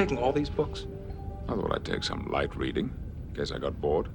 Taking all these books? I thought I'd take some light reading, in case I got bored.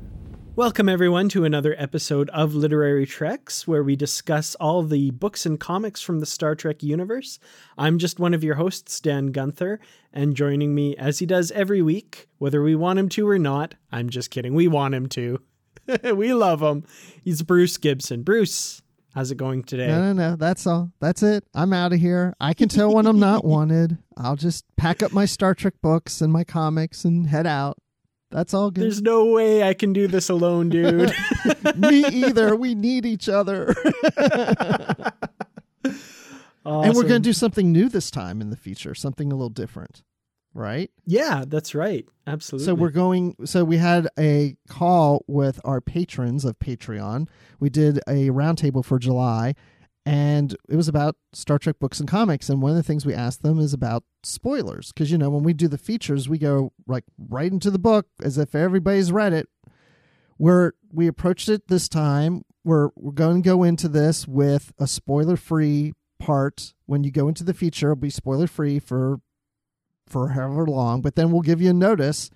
Welcome, everyone, to another episode of Literary Treks, where we discuss all the books and comics from the Star Trek universe. I'm just one of your hosts, Dan Gunther, and joining me, as he does every week, whether we want him to or not, I'm just kidding, we want him to. we love him. He's Bruce Gibson. Bruce, how's it going today? No, no, no. That's all. That's it. I'm out of here. I can tell when I'm not wanted. I'll just pack up my Star Trek books and my comics and head out. That's all good. There's no way I can do this alone, dude. Me either. We need each other. Awesome. And we're going to do something new this time in the future, something a little different, right? Yeah, that's right. Absolutely. So we're going. So we had a call with our patrons of Patreon. We did a roundtable for July, and it was about Star Trek books and comics. And one of the things we asked them is about spoilers, because you know when we do the features, we go like right into the book as if everybody's read it. Where we approached it this time, we're we're going to go into this with a spoiler free part. When you go into the feature, it'll be spoiler free for for however long, but then we'll give you a notice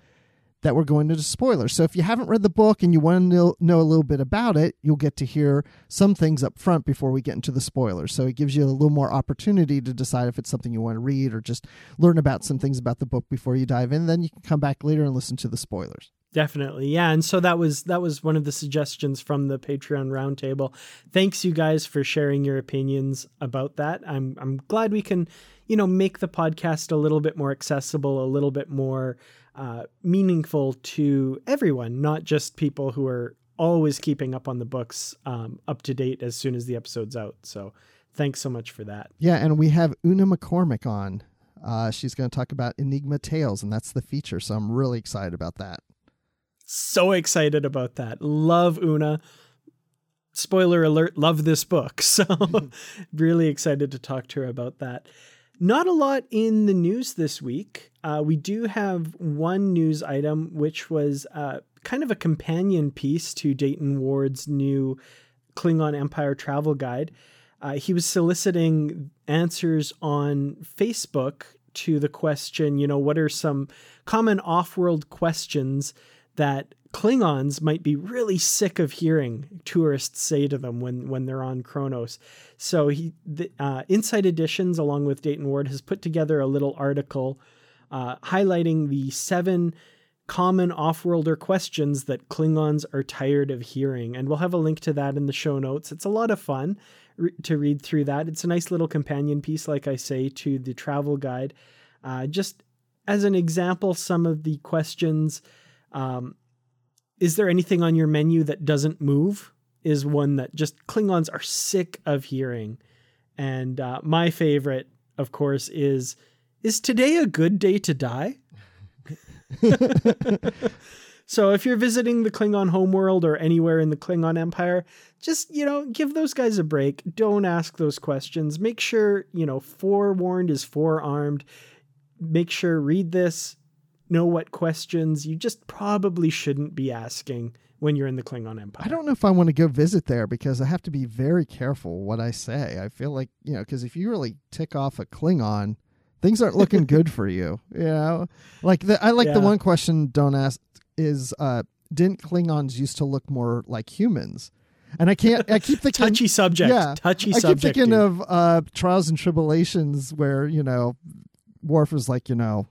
that we're going into spoilers. So if you haven't read the book and you want to know, a little bit about it, you'll get to hear some things up front before we get into the spoilers. So it gives you a little more opportunity to decide if it's something you want to read or just learn about some things about the book before you dive in. Then you can come back later and listen to the spoilers. Definitely. Yeah, and so that was that was one of the suggestions from the Patreon roundtable. Thanks you guys for sharing your opinions about that. I'm I'm glad we can, you know, make the podcast a little bit more accessible, a little bit more uh, meaningful to everyone, not just people who are always keeping up on the books um, up to date as soon as the episode's out. So thanks so much for that. Yeah, and we have Una McCormack on. Uh, she's going to talk about Enigma Tales, and that's the feature. So I'm really excited about that. So excited about that. Love Una. Spoiler alert, love this book. So, really excited to talk to her about that. Not a lot in the news this week. Uh, we do have one news item, which was uh, kind of a companion piece to Dayton Ward's new Klingon Empire travel guide. Uh, he was soliciting answers on Facebook to the question, you know, what are some common off world questions that Klingons might be really sick of hearing tourists say to them when when they're on Kronos. So he, the, uh, Insight Editions, along with Dayton Ward, has put together a little article uh, highlighting the seven common off-worlder questions that Klingons are tired of hearing, and we'll have a link to that in the show notes. It's a lot of fun re- to read through that. It's a nice little companion piece, like I say, to the travel guide. Uh, just as an example, some of the questions. Um, is there anything on your menu that doesn't move? Is one that just Klingons are sick of hearing. And uh, my favorite, of course, is Is today a good day to die? so if you're visiting the Klingon homeworld or anywhere in the Klingon Empire, just, you know, give those guys a break. Don't ask those questions. Make sure, you know, forewarned is forearmed. Make sure read this, know what questions you just probably shouldn't be asking when you're in the Klingon Empire. I don't know if I want to go visit there because I have to be very careful what I say. I feel like, you know, because if you really tick off a Klingon, things aren't looking good for you. You know, like the, I like the one question don't ask is, uh, didn't Klingons used to look more like humans? And I can't, I keep thinking, Touchy subject. yeah, Touchy I keep subject. thinking dude. of uh, Trials and Tribulations where, you know, Worf is like, you know,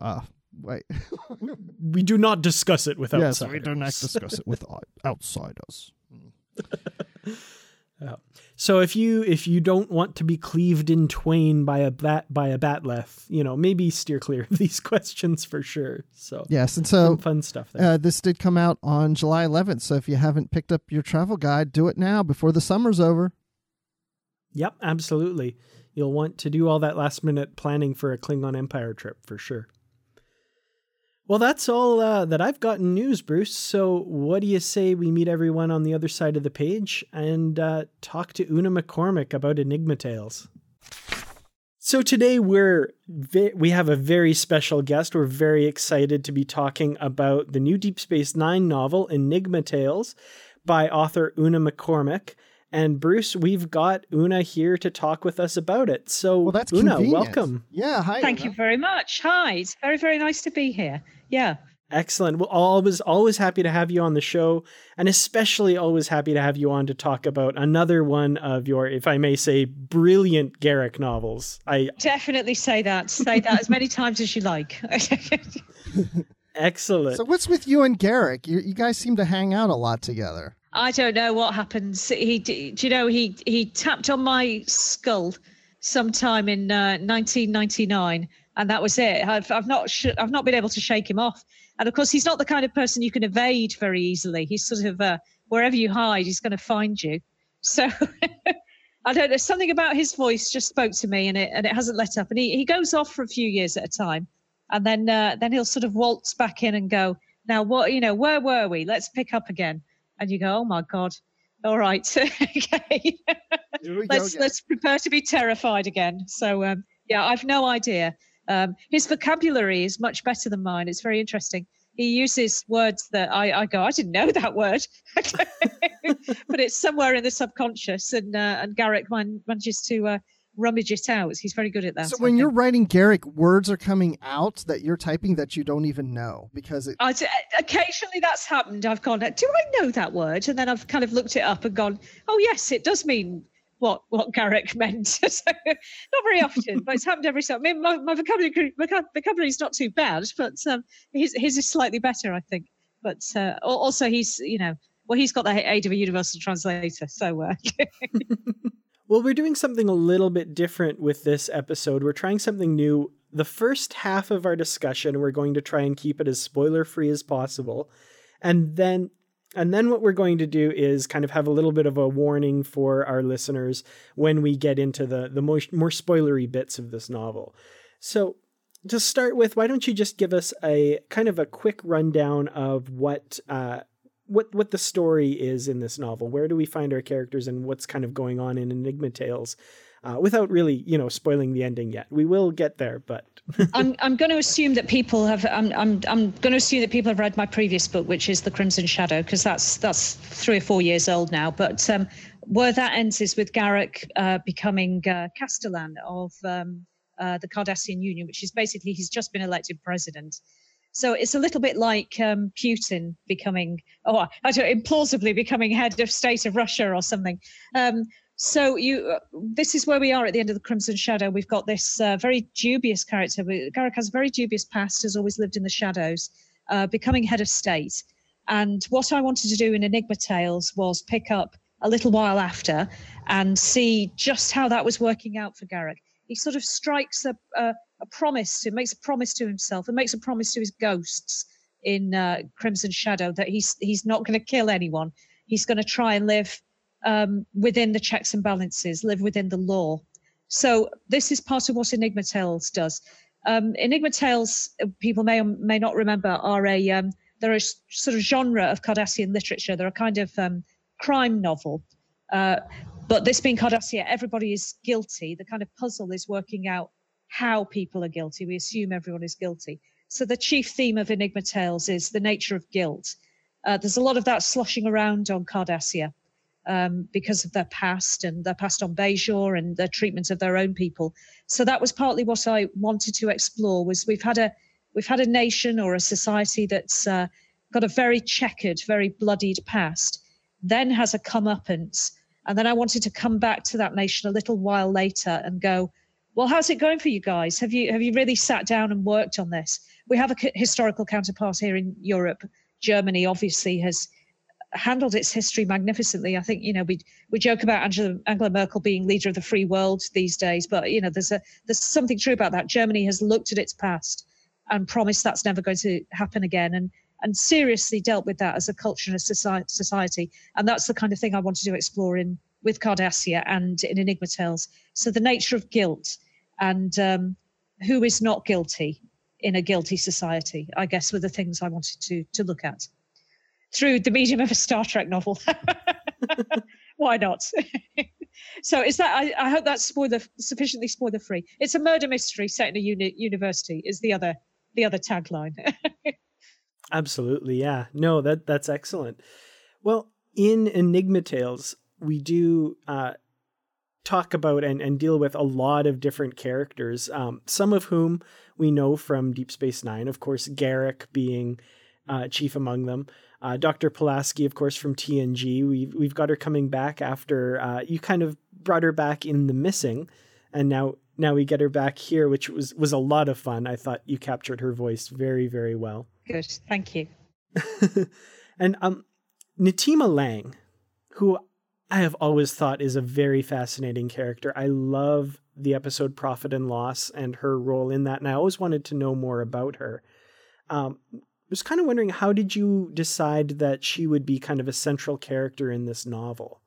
uh, wait, we do not discuss it with yes, outsiders. we do not discuss it with out- outsiders. So if you if you don't want to be cleaved in twain by a bat by a bat'leth, you know maybe steer clear of these questions for sure. So Yes, and so fun stuff there. Uh, this did come out on July 11th, so if you haven't picked up your travel guide, do it now before the summer's over. Yep, absolutely. You'll want to do all that last minute planning for a Klingon Empire trip for sure. Well, that's all uh, that I've gotten news, Bruce. So, what do you say we meet everyone on the other side of the page and uh, talk to Una McCormack about Enigma Tales? So today we're we have a very special guest. We're very excited to be talking about the new Deep Space Nine novel Enigma Tales by author Una McCormack. And Bruce, we've got Una here to talk with us about it. So, Well, that's Una, convenient. welcome. Yeah, hi. Thank Una. you very much. Hi, it's very, very nice to be here. Yeah. Excellent. Well, always, always happy to have you on the show, and especially always happy to have you on to talk about another one of your, if I may say, brilliant Garak novels. I Definitely say that. Say that as many times as you like. excellent. So, what's with you and Garak? You, you guys seem to hang out a lot together. I don't know what happens. He, do you know, he he tapped on my skull sometime in uh, 1999, and that was it. I've I've not sh- I've not been able to shake him off. And of course, he's not the kind of person you can evade very easily. He's sort of uh, wherever you hide, he's going to find you. So. I don't know. Something about his voice just spoke to me, and it and it hasn't let up. And he, he goes off for a few years at a time, and then uh, then he'll sort of waltz back in and go. Now what you know? Where were we? Let's pick up again. And you go, oh my god. All right, okay. Let's go. let's prepare to be terrified again. So um, yeah, I've no idea. Um, his vocabulary is much better than mine. It's very interesting. He uses words that I, I go, I didn't know that word, but it's somewhere in the subconscious, and uh, and Garak man, manages to uh, rummage it out. He's very good at that. So, when you're writing Garak, words are coming out that you're typing that you don't even know because it. I d- occasionally that's happened. I've gone, do I know that word? And then I've kind of looked it up and gone, oh yes, it does mean what what Garak meant. so, not very often, but it's happened every so. I mean, my, my vocabulary vocab- vocabulary is not too bad, but um, his his is slightly better, I think. But uh, also, he's you know, well, he's got the aid of a universal translator, so uh, Well, we're doing something a little bit different with this episode. We're trying something new. The first half of our discussion, we're going to try and keep it as spoiler free as possible. And then and then what we're going to do is kind of have a little bit of a warning for our listeners when we get into the the more, more spoilery bits of this novel. So, to start with, why don't you just give us a kind of a quick rundown of what uh, what what the story is in this novel. Where do we find our characters and what's kind of going on in Enigma Tales, uh, without really you know spoiling the ending yet. We will get there, but I'm I'm going to assume that people have I'm I'm I'm going to assume that people have read my previous book, which is The Crimson Shadow, because that's that's three or four years old now. But um, where that ends is with Garak uh, becoming uh, Castellan of um, uh, the Cardassian Union, which is basically he's just been elected president. So it's a little bit like um, Putin becoming, oh, I don't implausibly becoming head of state of Russia or something. Um, so you, uh, this is where we are at the end of the Crimson Shadow. We've got this uh, very dubious character. Garak has a very dubious past, has always lived in the shadows, uh, becoming head of state. And what I wanted to do in Enigma Tales was pick up a little while after and see just how that was working out for Garak. He sort of strikes a, a, a promise, to, makes a promise to himself, and makes a promise to his ghosts in uh, Crimson Shadow that he's he's not going to kill anyone. He's going to try and live um, within the checks and balances, live within the law. So this is part of what Enigma Tales does. Um, Enigma Tales, people may or may not remember, are a um, they're a sort of genre of Cardassian literature. They're a kind of um, crime novel. Uh, but this being Cardassia, everybody is guilty. The kind of puzzle is working out how people are guilty. We assume everyone is guilty. So the chief theme of Enigma Tales is the nature of guilt. Uh, there's a lot of that sloshing around on Cardassia um, because of their past and their past on Bajor and their treatment of their own people. So that was partly what I wanted to explore. Was we've had a we've had a nation or a society that's uh, got a very checkered, very bloodied past, then has a comeuppance, and then I wanted to come back to that nation a little while later and go, well, how's it going for you guys? Have you have you really sat down and worked on this? We have a historical counterpart here in Europe. Germany obviously has handled its history magnificently. I think you know we we joke about Angela, Angela Merkel being leader of the free world these days, but you know there's a there's something true about that. Germany has looked at its past and promised that's never going to happen again, and and seriously dealt with that as a culture and a society. And that's the kind of thing I wanted to explore in with Cardassia and in Enigma Tales. So the nature of guilt and um, who is not guilty in a guilty society, I guess, were the things I wanted to to look at through the medium of a Star Trek novel. Why not? so is that? I, I hope that's spoiler sufficiently spoiler free. It's a murder mystery set in a uni- university. Is the other the other tagline? Absolutely, yeah. No, that that's excellent. Well, in Enigma Tales, we do uh, talk about and, and deal with a lot of different characters, um, some of whom we know from Deep Space Nine, of course, Garak being uh, chief among them. Uh, Dr. Pulaski, of course, from TNG. We've, we've got her coming back after uh, you kind of brought her back in The Missing, and now now we get her back here, which was, was a lot of fun. I thought you captured her voice very, very well. Good. Thank you. and um, Natima Lang, who I have always thought is a very fascinating character. I love the episode Profit and Loss and her role in that, and I always wanted to know more about her. Um, was kind of wondering how did you decide that she would be kind of a central character in this novel?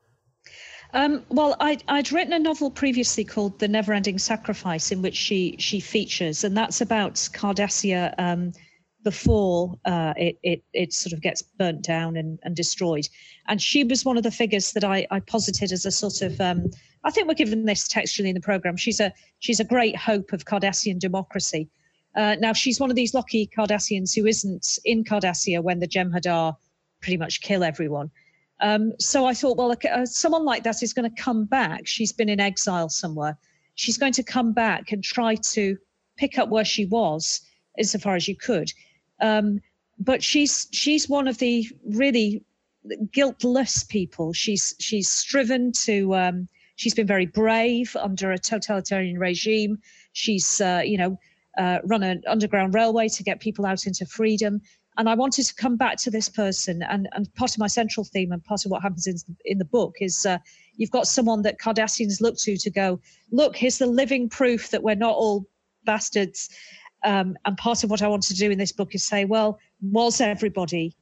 Um, well, I'd, I'd, written a novel previously called The Never-Ending Sacrifice, in which she she features, and that's about Cardassia um, before uh, it, it it sort of gets burnt down and, and destroyed. And she was one of the figures that I, I posited as a sort of um, I think we're given this textually in the program. She's a she's a great hope of Cardassian democracy uh, now, she's one of these lucky Cardassians who isn't in Cardassia when the Jem'Hadar pretty much kill everyone. Um, so I thought, well, uh, someone like that is going to come back. She's been in exile somewhere. She's going to come back and try to pick up where she was, insofar as you could. Um, but she's she's one of the really guiltless people. She's she's striven to. Um, she's been very brave under a totalitarian regime. She's uh, you know uh, run an underground railway to get people out into freedom. And I wanted to come back to this person. And, and part of my central theme and part of what happens in, in the book is uh, you've got someone that Cardassians look to to go, look, here's the living proof that we're not all bastards. Um, and part of what I want to do in this book is say, well, was everybody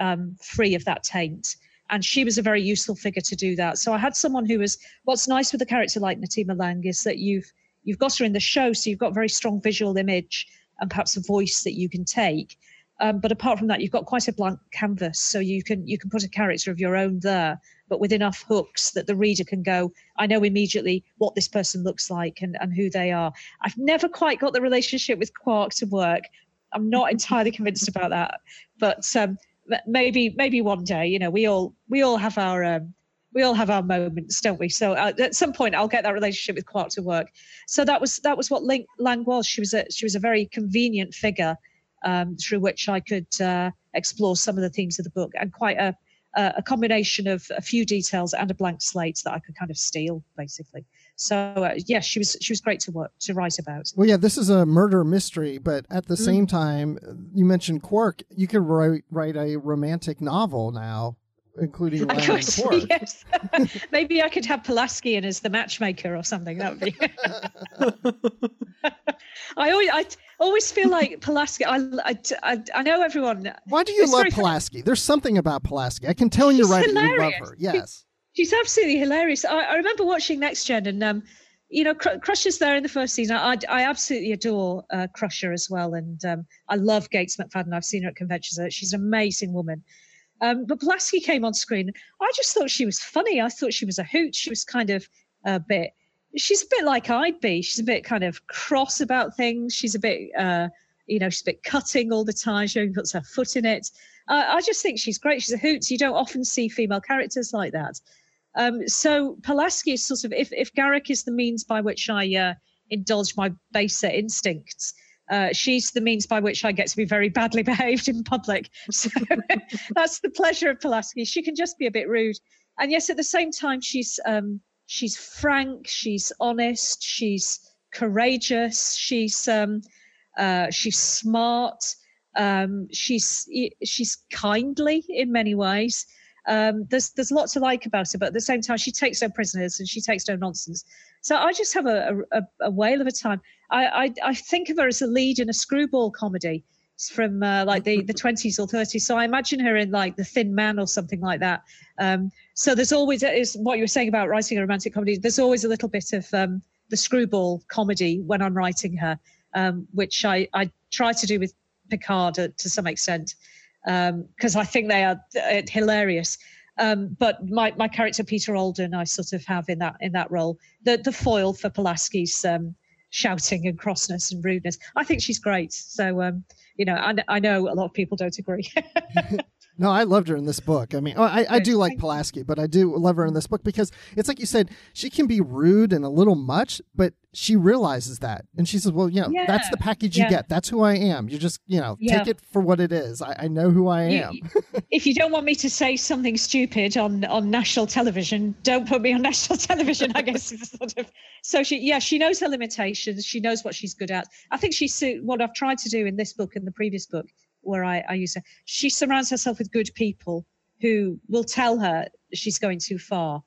um, free of that taint? And she was a very useful figure to do that. So I had someone who was, what's nice with a character like Natima Lang is that you've you've got her in the show, so you've got very strong visual image and perhaps a voice that you can take. Um, but apart from that, you've got quite a blank canvas, so you can you can put a character of your own there, but with enough hooks that the reader can go, I know immediately what this person looks like and, and who they are. I've never quite got the relationship with Quark to work. I'm not entirely convinced about that, but um, maybe maybe one day. You know, we all we all have our um, we all have our moments, don't we? So uh, at some point, I'll get that relationship with Quark to work. So that was that was what Lang was. She was a she was a very convenient figure um, through which I could uh, explore some of the themes of the book, and quite a a combination of a few details and a blank slate that I could kind of steal, basically. So uh, yes, yeah, she was she was great to work to write about. Well, yeah, this is a murder mystery, but at the mm. same time, you mentioned Quark. You could write write a romantic novel now including Lang course, yes. Maybe I could have Pulaski in as the matchmaker or something. That would be. I always, I always feel like Pulaski. I, I, I, know everyone. Why do you love Pulaski? There's something about Pulaski. I can tell you're right. You love her. Yes. She's absolutely hilarious. I, I remember watching Next Gen and um, you know, Cr- Crusher's there in the first season. I, I absolutely adore uh, Crusher as well, and um, I love Gates McFadden. I've seen her at conventions. She's an amazing woman. Um, but Pulaski came on screen. I just thought she was funny. I thought she was a hoot. She was kind of a bit. She's a bit like I'd be. She's a bit kind of cross about things. She's a bit, uh, you know, she's a bit cutting all the time. She puts her foot in it. I, I just think she's great. She's a hoot. You don't often see female characters like that. Um, so Pulaski is sort of if if Garak is the means by which I uh, indulge my baser instincts. Uh, she's the means by which I get to be very badly behaved in public. So that's the pleasure of Pulaski. She can just be a bit rude, and yes, at the same time, she's um, she's frank, she's honest, she's courageous, she's um, uh, she's smart, um, she's she's kindly in many ways. Um, there's there's lots to like about her, but at the same time, she takes no prisoners and she takes no nonsense. So I just have a, a, a whale of a time. I, I, I think of her as a lead in a screwball comedy from uh, like the, the 20s or 30s. So I imagine her in like The Thin Man or something like that. Um, so there's always, is what you were saying about writing a romantic comedy, there's always a little bit of um, the screwball comedy when I'm writing her, um, which I, I try to do with Picard to, to some extent because um, I think they are uh, hilarious. Um, but my, my character Peter Alden, I sort of have in that in that role the the foil for Pulaski's um, shouting and crossness and rudeness. I think she's great. So um, you know, I, I know a lot of people don't agree. No, I loved her in this book. I mean, oh, I, I do like Pulaski, but I do love her in this book because it's like you said, she can be rude and a little much, but she realizes that. And she says, well, you know, yeah. that's the package you yeah. get. That's who I am. You just, you know, yeah. take it for what it is. I, I know who I am. You, if you don't want me to say something stupid on, on national television, don't put me on national television, I guess. sort of, so she, yeah, she knows her limitations. She knows what she's good at. I think she's what I've tried to do in this book and the previous book where I, I use her. She surrounds herself with good people who will tell her she's going too far,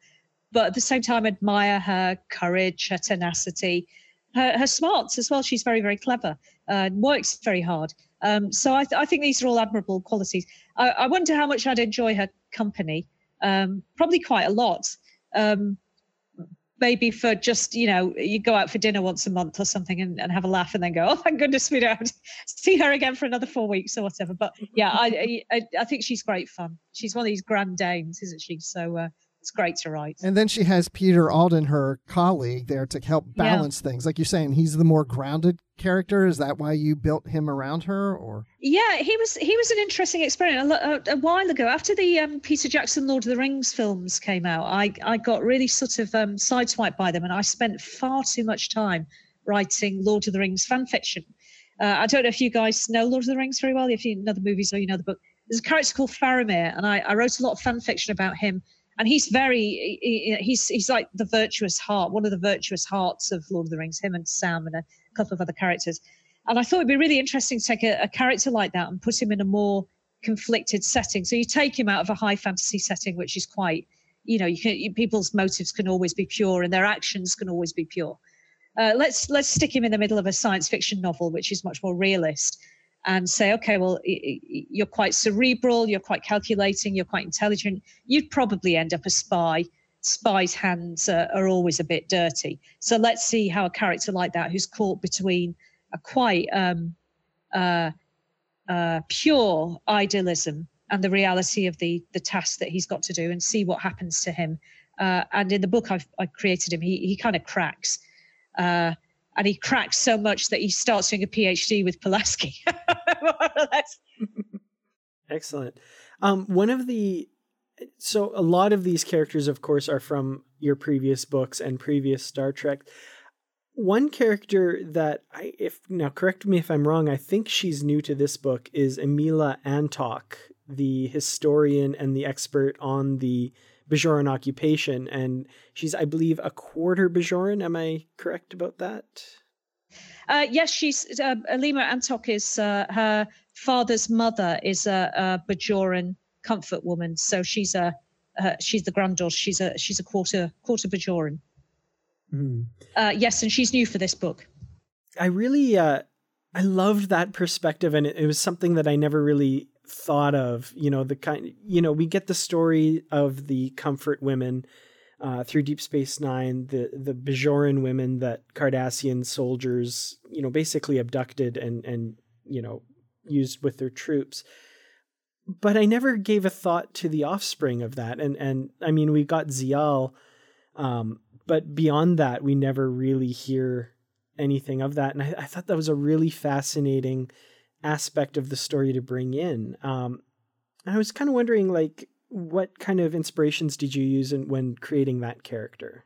but at the same time admire her courage, her tenacity, her, her smarts as well. She's very, very clever uh, and works very hard. Um, so I, th- I, think these are all admirable qualities. I, I, wonder how much I'd enjoy her company. Um, probably quite a lot. Um, maybe for just you know you go out for dinner once a month or something and, and have a laugh and then go oh thank goodness we don't see her again for another four weeks or whatever but yeah I, I i think she's great fun she's one of these grand dames isn't she so uh, it's great to write. And then she has Peter Alden, her colleague, there to help balance yeah. things. Like you're saying, he's the more grounded character. Is that why you built him around her, or? Yeah, he was. He was an interesting experiment. A, a, a while ago, after the um, Peter Jackson Lord of the Rings films came out, I I got really sort of um, sideswiped by them, and I spent far too much time writing Lord of the Rings fan fiction. Uh, I don't know if you guys know Lord of the Rings very well, if you know the movies or you know the book. There's a character called Faramir, and I, I wrote a lot of fan fiction about him and he's very he's he's like the virtuous heart, one of the virtuous hearts of Lord of the Rings. Him and Sam and a couple of other characters. And I thought it'd be really interesting to take a, a character like that and put him in a more conflicted setting. So you take him out of a high fantasy setting, which is quite, you know, you can you, people's motives can always be pure and their actions can always be pure. Uh, let's let's stick him in the middle of a science fiction novel, which is much more realist and say, okay, well, you're quite cerebral, you're quite calculating, you're quite intelligent, you'd probably end up a spy. Spies' hands are, always a bit dirty. So let's see how a character like that, who's caught between a quite um, uh, uh, pure idealism and the reality of the the task that he's got to do, and see what happens to him. Uh, and in the book I've, I created him, he he kind of cracks. Uh, and he cracks so much that he starts doing a PhD with Pulaski. Excellent. Um, one of the so a lot of these characters, of course, are from your previous books and previous Star Trek. One character that I, if now correct me if I'm wrong, I think she's new to this book is Emila Antok, the historian and the expert on the Bajoran occupation, and she's, I believe, a quarter Bajoran. Am I correct about that? Uh, yes, she's uh, Alima Antok is uh, her father's mother is a, a Bajoran comfort woman, so she's a uh, she's the granddaughter. She's a she's a quarter quarter Bajoran. Mm. yes, and she's new for this book. I really uh, I loved that perspective, and it, it was something that I never really thought of you know the kind you know we get the story of the comfort women uh, through Deep Space Nine, the the Bajoran women that Cardassian soldiers, you know, basically abducted and and you know used with their troops. But I never gave a thought to the offspring of that, and and I mean we got Ziyal, um, but beyond that we never really hear anything of that, and I, I thought that was a really fascinating aspect of the story to bring in. Um, I was kind of wondering, like, what kind of inspirations did you use in, when creating that character?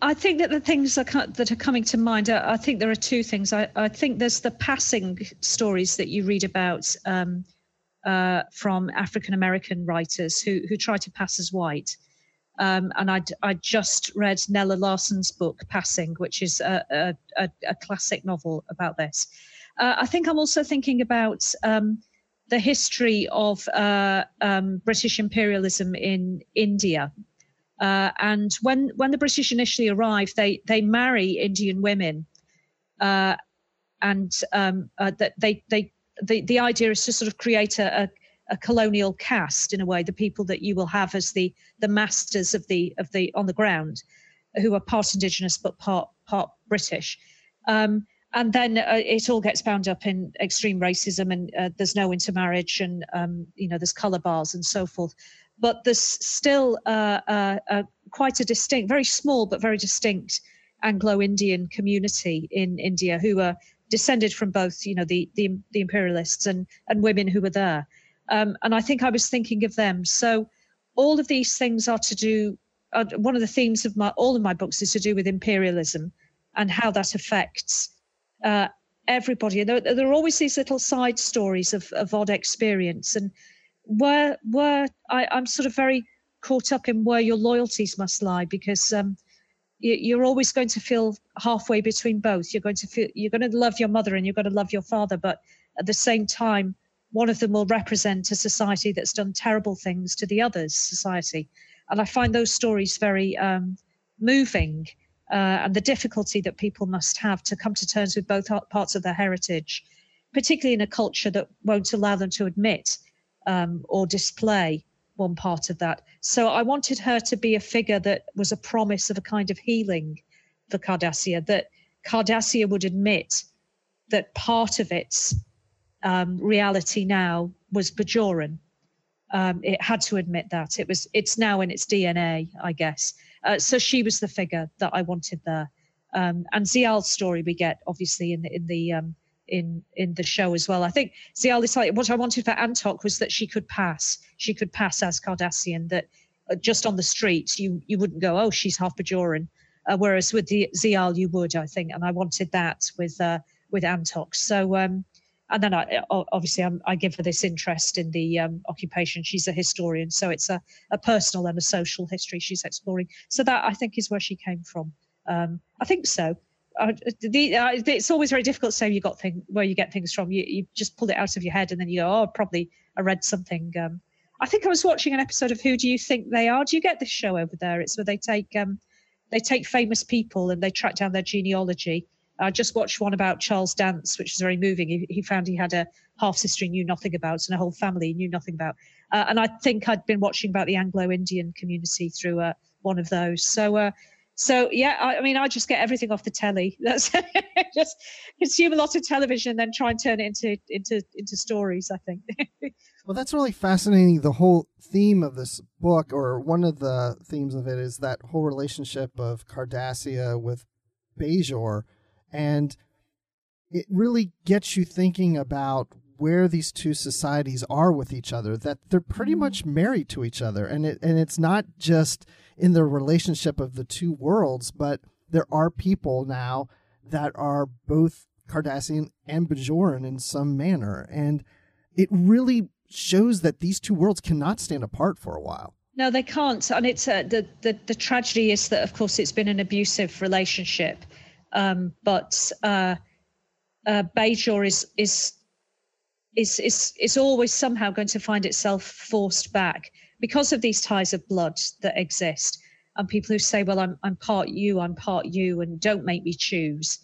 I think that the things that are coming to mind, I think there are two things. I, I think there's the passing stories that you read about um, uh, from African American writers who who try to pass as white. Um, and I I just read Nella Larsen's book Passing, which is a, a, a classic novel about this. Uh, I think I'm also thinking about um, the history of uh, um, British imperialism in India. Uh, and when when the British initially arrived, they they marry Indian women, uh, and um, uh, that they they the the idea is to sort of create a, a, a colonial caste in a way, the people that you will have as the the masters of the of the on the ground, who are part indigenous but part part British. Um, and then uh, it all gets bound up in extreme racism and uh, there's no intermarriage and um, you know there's color bars and so forth. But there's still uh, uh, uh, quite a distinct very small but very distinct anglo-indian community in india who are descended from both you know the the, the imperialists and and women who were there. Um, and i think i was thinking of them. So all of these things are to do one of the themes of my all of my books is to do with imperialism and how that affects uh, everybody. And there, there, are always these little side stories of, of odd experience, and where where I, am sort of very caught up in where your loyalties must lie because um, you, are always going to feel halfway between both. You're going to feel you're going to love your mother and you're going to love your father, but at the same time, one of them will represent a society that's done terrible things to the other's society, and I find those stories very um, moving uh, and the difficulty that people must have to come to terms with both parts of their heritage, particularly in a culture that won't allow them to admit um, or display one part of that. So I wanted her to be a figure that was a promise of a kind of healing for Cardassia, that Cardassia would admit that part of its um, reality now was Bajoran. Um, it had to admit that it was. It's now in its DNA, I guess. Uh, so she was the figure that I wanted there. Um, and Ziyal's story we get obviously in the in the um, in in the show as well. I think Ziyal decided what I wanted for Antok was that she could pass. She could pass as Cardassian. That uh, just on the street you you wouldn't go, oh, she's half Bajoran. Uh, whereas with the Ziyal you would, I think, and I wanted that with uh, with Antok. So um, and then I obviously I'm, i give her this interest in the um, occupation. She's a historian, so it's a, a personal and a social history she's exploring. So that I think is where she came from. Um, I think so. Uh, the, uh, it's always very difficult to say you got thing where you get things from. You, you just pull it out of your head and then you go, oh, probably I read something. Um, I think I was watching an episode of Who Do You Think They Are? Do you get this show over there? It's where they take um, they take famous people and they track down their genealogy I just watched one about Charles Dance, which is very moving. He, he found he had a half sister he knew nothing about and a whole family he knew nothing about. Uh, and I think I'd been watching about the Anglo-Indian community through uh, one of those. So, uh, so yeah, I, I, mean, I just get everything off the telly. That's just consume a lot of television, and then try and turn it into into into stories. I think. well, that's really fascinating. The whole theme of this book, or one of the themes of it, is that whole relationship of Cardassia with Bajor and it really gets you thinking about where these two societies are with each other that they're pretty mm-hmm. much married to each other. And it and it's not just in the relationship of the two worlds but there are people now that are both Cardassian and Bajoran in some manner. And it really shows that these two worlds cannot stand apart for a while. No they can't. And it's uh, the, the the tragedy is that of course it's been an abusive relationship um, but uh, uh, Bajor is is is is is always somehow going to find itself forced back because of these ties of blood that exist, and people who say, "Well, I'm I'm part you, I'm part you, and don't make me choose."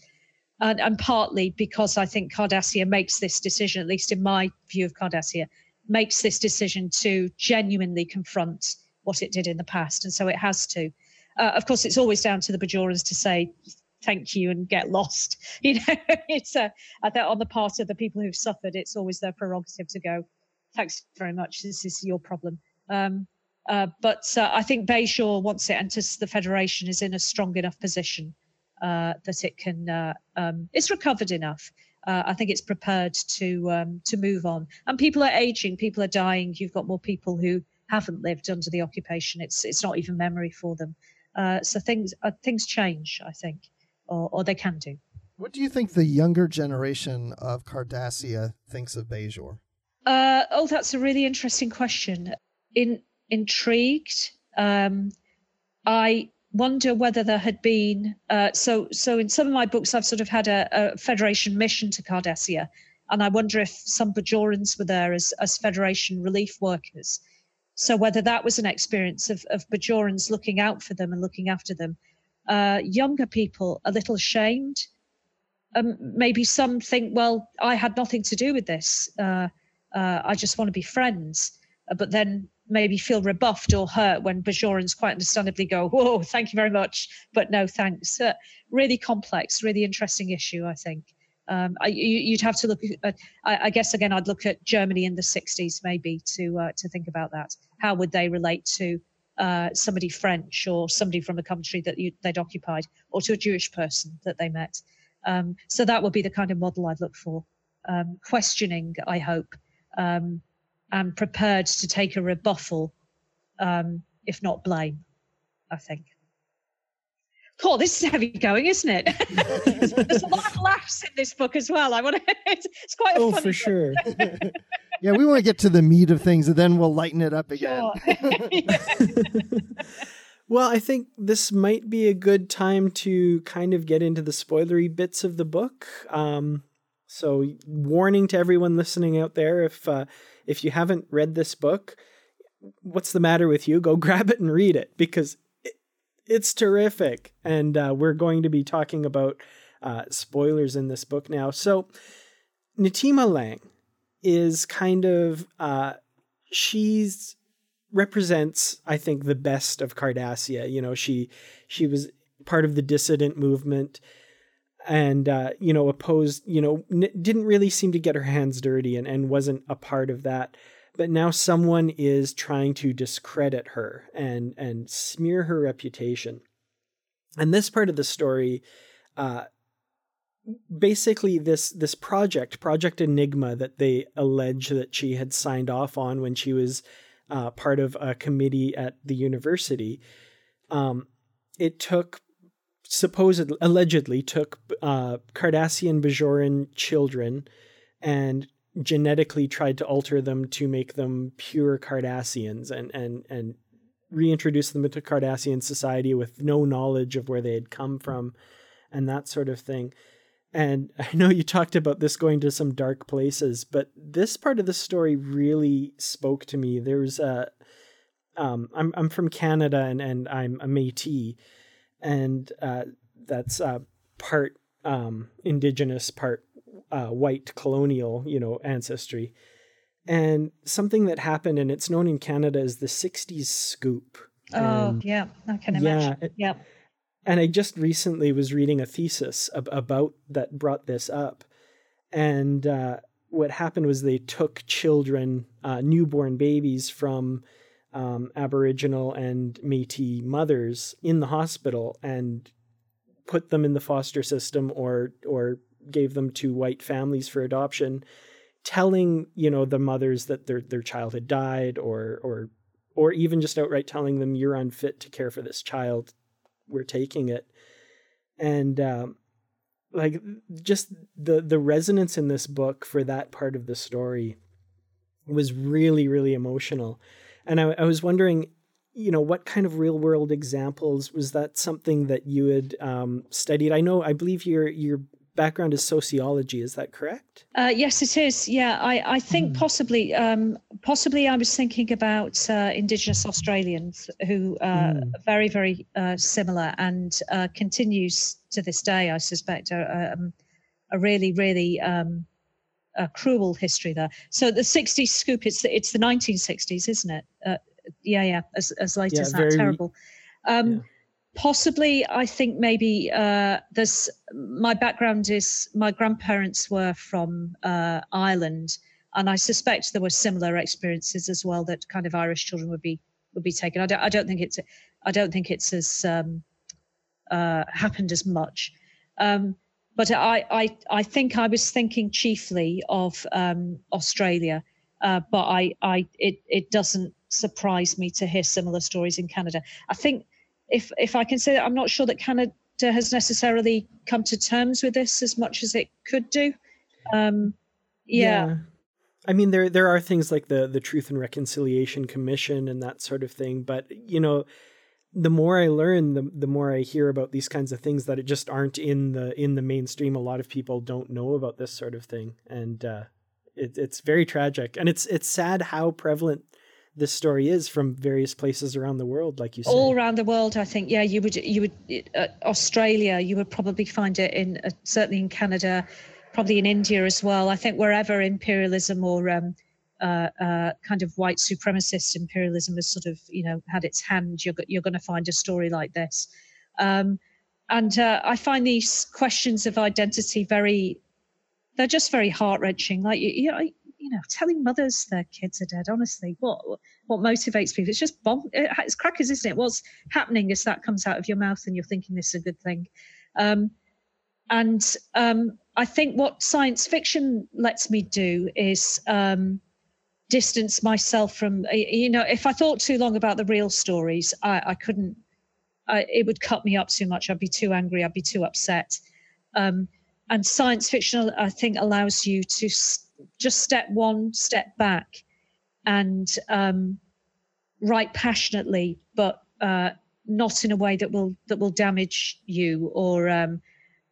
And, and partly because I think Cardassia makes this decision, at least in my view of Cardassia, makes this decision to genuinely confront what it did in the past, and so it has to. Uh, of course, it's always down to the Bajorans to say, thank you and get lost. You know, it's a, I think on the part of the people who've suffered, it's always their prerogative to go, thanks very much. This is your problem. Um, uh, but uh, I think Bajor once it enters the federation, is in a strong enough position uh, that it can, uh, um, it's recovered enough uh, I think it's prepared to um, to move on. And people are aging, people are dying. You've got more people who haven't lived under the occupation. It's it's not even memory for them. Uh, so things uh, things change, I think, or, or they can do. What do you think the younger generation of Cardassia thinks of Bajor? Uh, oh, that's a really interesting question. In intrigued. Um, I wonder whether there had been uh, so so in some of my books I've sort of had a, a Federation mission to Cardassia, and I wonder if some Bajorans were there as as Federation relief workers. So whether that was an experience of of Bajorans looking out for them and looking after them. Uh, younger people a little ashamed. Um, maybe some think, well, I had nothing to do with this. Uh, uh, I just want to be friends. Uh, but then maybe feel rebuffed or hurt when Bajorans quite understandably go, "Whoa, thank you very much," but no thanks. Uh, really complex, really interesting issue. I think um, I, you, would have to look at. I, I, guess again, I'd look at Germany in the '60s maybe to uh, to think about that. How would they relate to uh, somebody French or somebody from a country that you, they'd occupied, or to a Jewish person that they met? Um, so that would be the kind of model I'd look for. Um, questioning, I hope. Um, and prepared to take a rebuffal, um, if not blame, I think. Cool, this is heavy going, isn't it? There's a lot of laughs in this book as well. I want to. It's, it's quite. oh, for book. sure. yeah, we want to get to the meat of things, and then we'll lighten it up again. Sure. well, I think this might be a good time to kind of get into the spoilery bits of the book. Um, so, warning to everyone listening out there: if uh, if you haven't read this book, what's the matter with you? Go grab it and read it because it, it's terrific. And uh, we're going to be talking about uh, spoilers in this book now. So, Natima Lang is kind of uh, she's represents I think the best of Cardassia. You know, she she was part of the dissident movement and uh, you know opposed you know n- didn't really seem to get her hands dirty and, and wasn't a part of that but now someone is trying to discredit her and and smear her reputation and this part of the story uh, basically this this project project enigma that they allege that she had signed off on when she was uh, part of a committee at the university um, it took supposedly allegedly took uh, Cardassian Bajoran children and genetically tried to alter them to make them pure Cardassians and and and reintroduce them into Cardassian society with no knowledge of where they had come from and that sort of thing. And I know you talked about this going to some dark places, but this part of the story really spoke to me. There's a um, I'm I'm from Canada and and I'm a Métis, and uh, that's uh, part um, indigenous, part uh, white colonial, you know, ancestry. And something that happened, and it's known in Canada as the '60s scoop. Oh, and, yeah, I can imagine. Yeah, yeah. And I just recently was reading a thesis ab- about that brought this up, and uh, what happened was they took children, uh, newborn babies from um, Aboriginal and Métis mothers in the hospital and put them in the foster system or or gave them to white families for adoption, telling you know the mothers that their their child had died or or or even just outright telling them you're unfit to care for this child, we're taking it, and um, like just the the resonance in this book for that part of the story was really really emotional and I, I was wondering, you know, what kind of real world examples was that something that you had um, studied? I know, I believe your your background is sociology. Is that correct? Uh, yes, it is. Yeah, I, I think mm. possibly, um, possibly, I was thinking about uh, Indigenous Australians who are mm. very, very uh, similar and uh, continues to this day. I suspect a, um, a really, really um, a cruel history there. So the 60s scoop, it's the, it's the 1960s, isn't it? Uh, yeah, yeah, as, as late yeah, as that. Very, terrible. Um, yeah. Possibly, I think maybe uh, my background is my grandparents were from uh, Ireland, and I suspect there were similar experiences as well that kind of Irish children would be would be taken. I don't, I don't think it's I don't think it's as um, uh, happened as much. Um, but I, I, I think I was thinking chiefly of um, Australia. Uh, but I, I, it, it doesn't surprise me to hear similar stories in Canada. I think, if if I can say that, I'm not sure that Canada has necessarily come to terms with this as much as it could do. Um, yeah. yeah. I mean, there there are things like the the Truth and Reconciliation Commission and that sort of thing, but you know, the more I learn, the the more I hear about these kinds of things that it just aren't in the in the mainstream. A lot of people don't know about this sort of thing, and uh, it, it's very tragic. And it's it's sad how prevalent this story is from various places around the world, like you said. All around the world, I think. Yeah, you would you would uh, Australia. You would probably find it in uh, certainly in Canada, probably in India as well. I think wherever imperialism or um, uh, uh, kind of white supremacist imperialism has sort of you know had its hand, you're you're going to find a story like this. Um, and uh, I find these questions of identity very, they're just very heart wrenching. Like you, you know, you know, telling mothers their kids are dead. Honestly, what what motivates people? It's just bomb. It's crackers, isn't it? What's happening is that comes out of your mouth and you're thinking this is a good thing. Um, and um, I think what science fiction lets me do is um, distance myself from you know if i thought too long about the real stories i, I couldn't I, it would cut me up too much i'd be too angry i'd be too upset um, and science fiction i think allows you to s- just step one step back and um, write passionately but uh, not in a way that will that will damage you or um,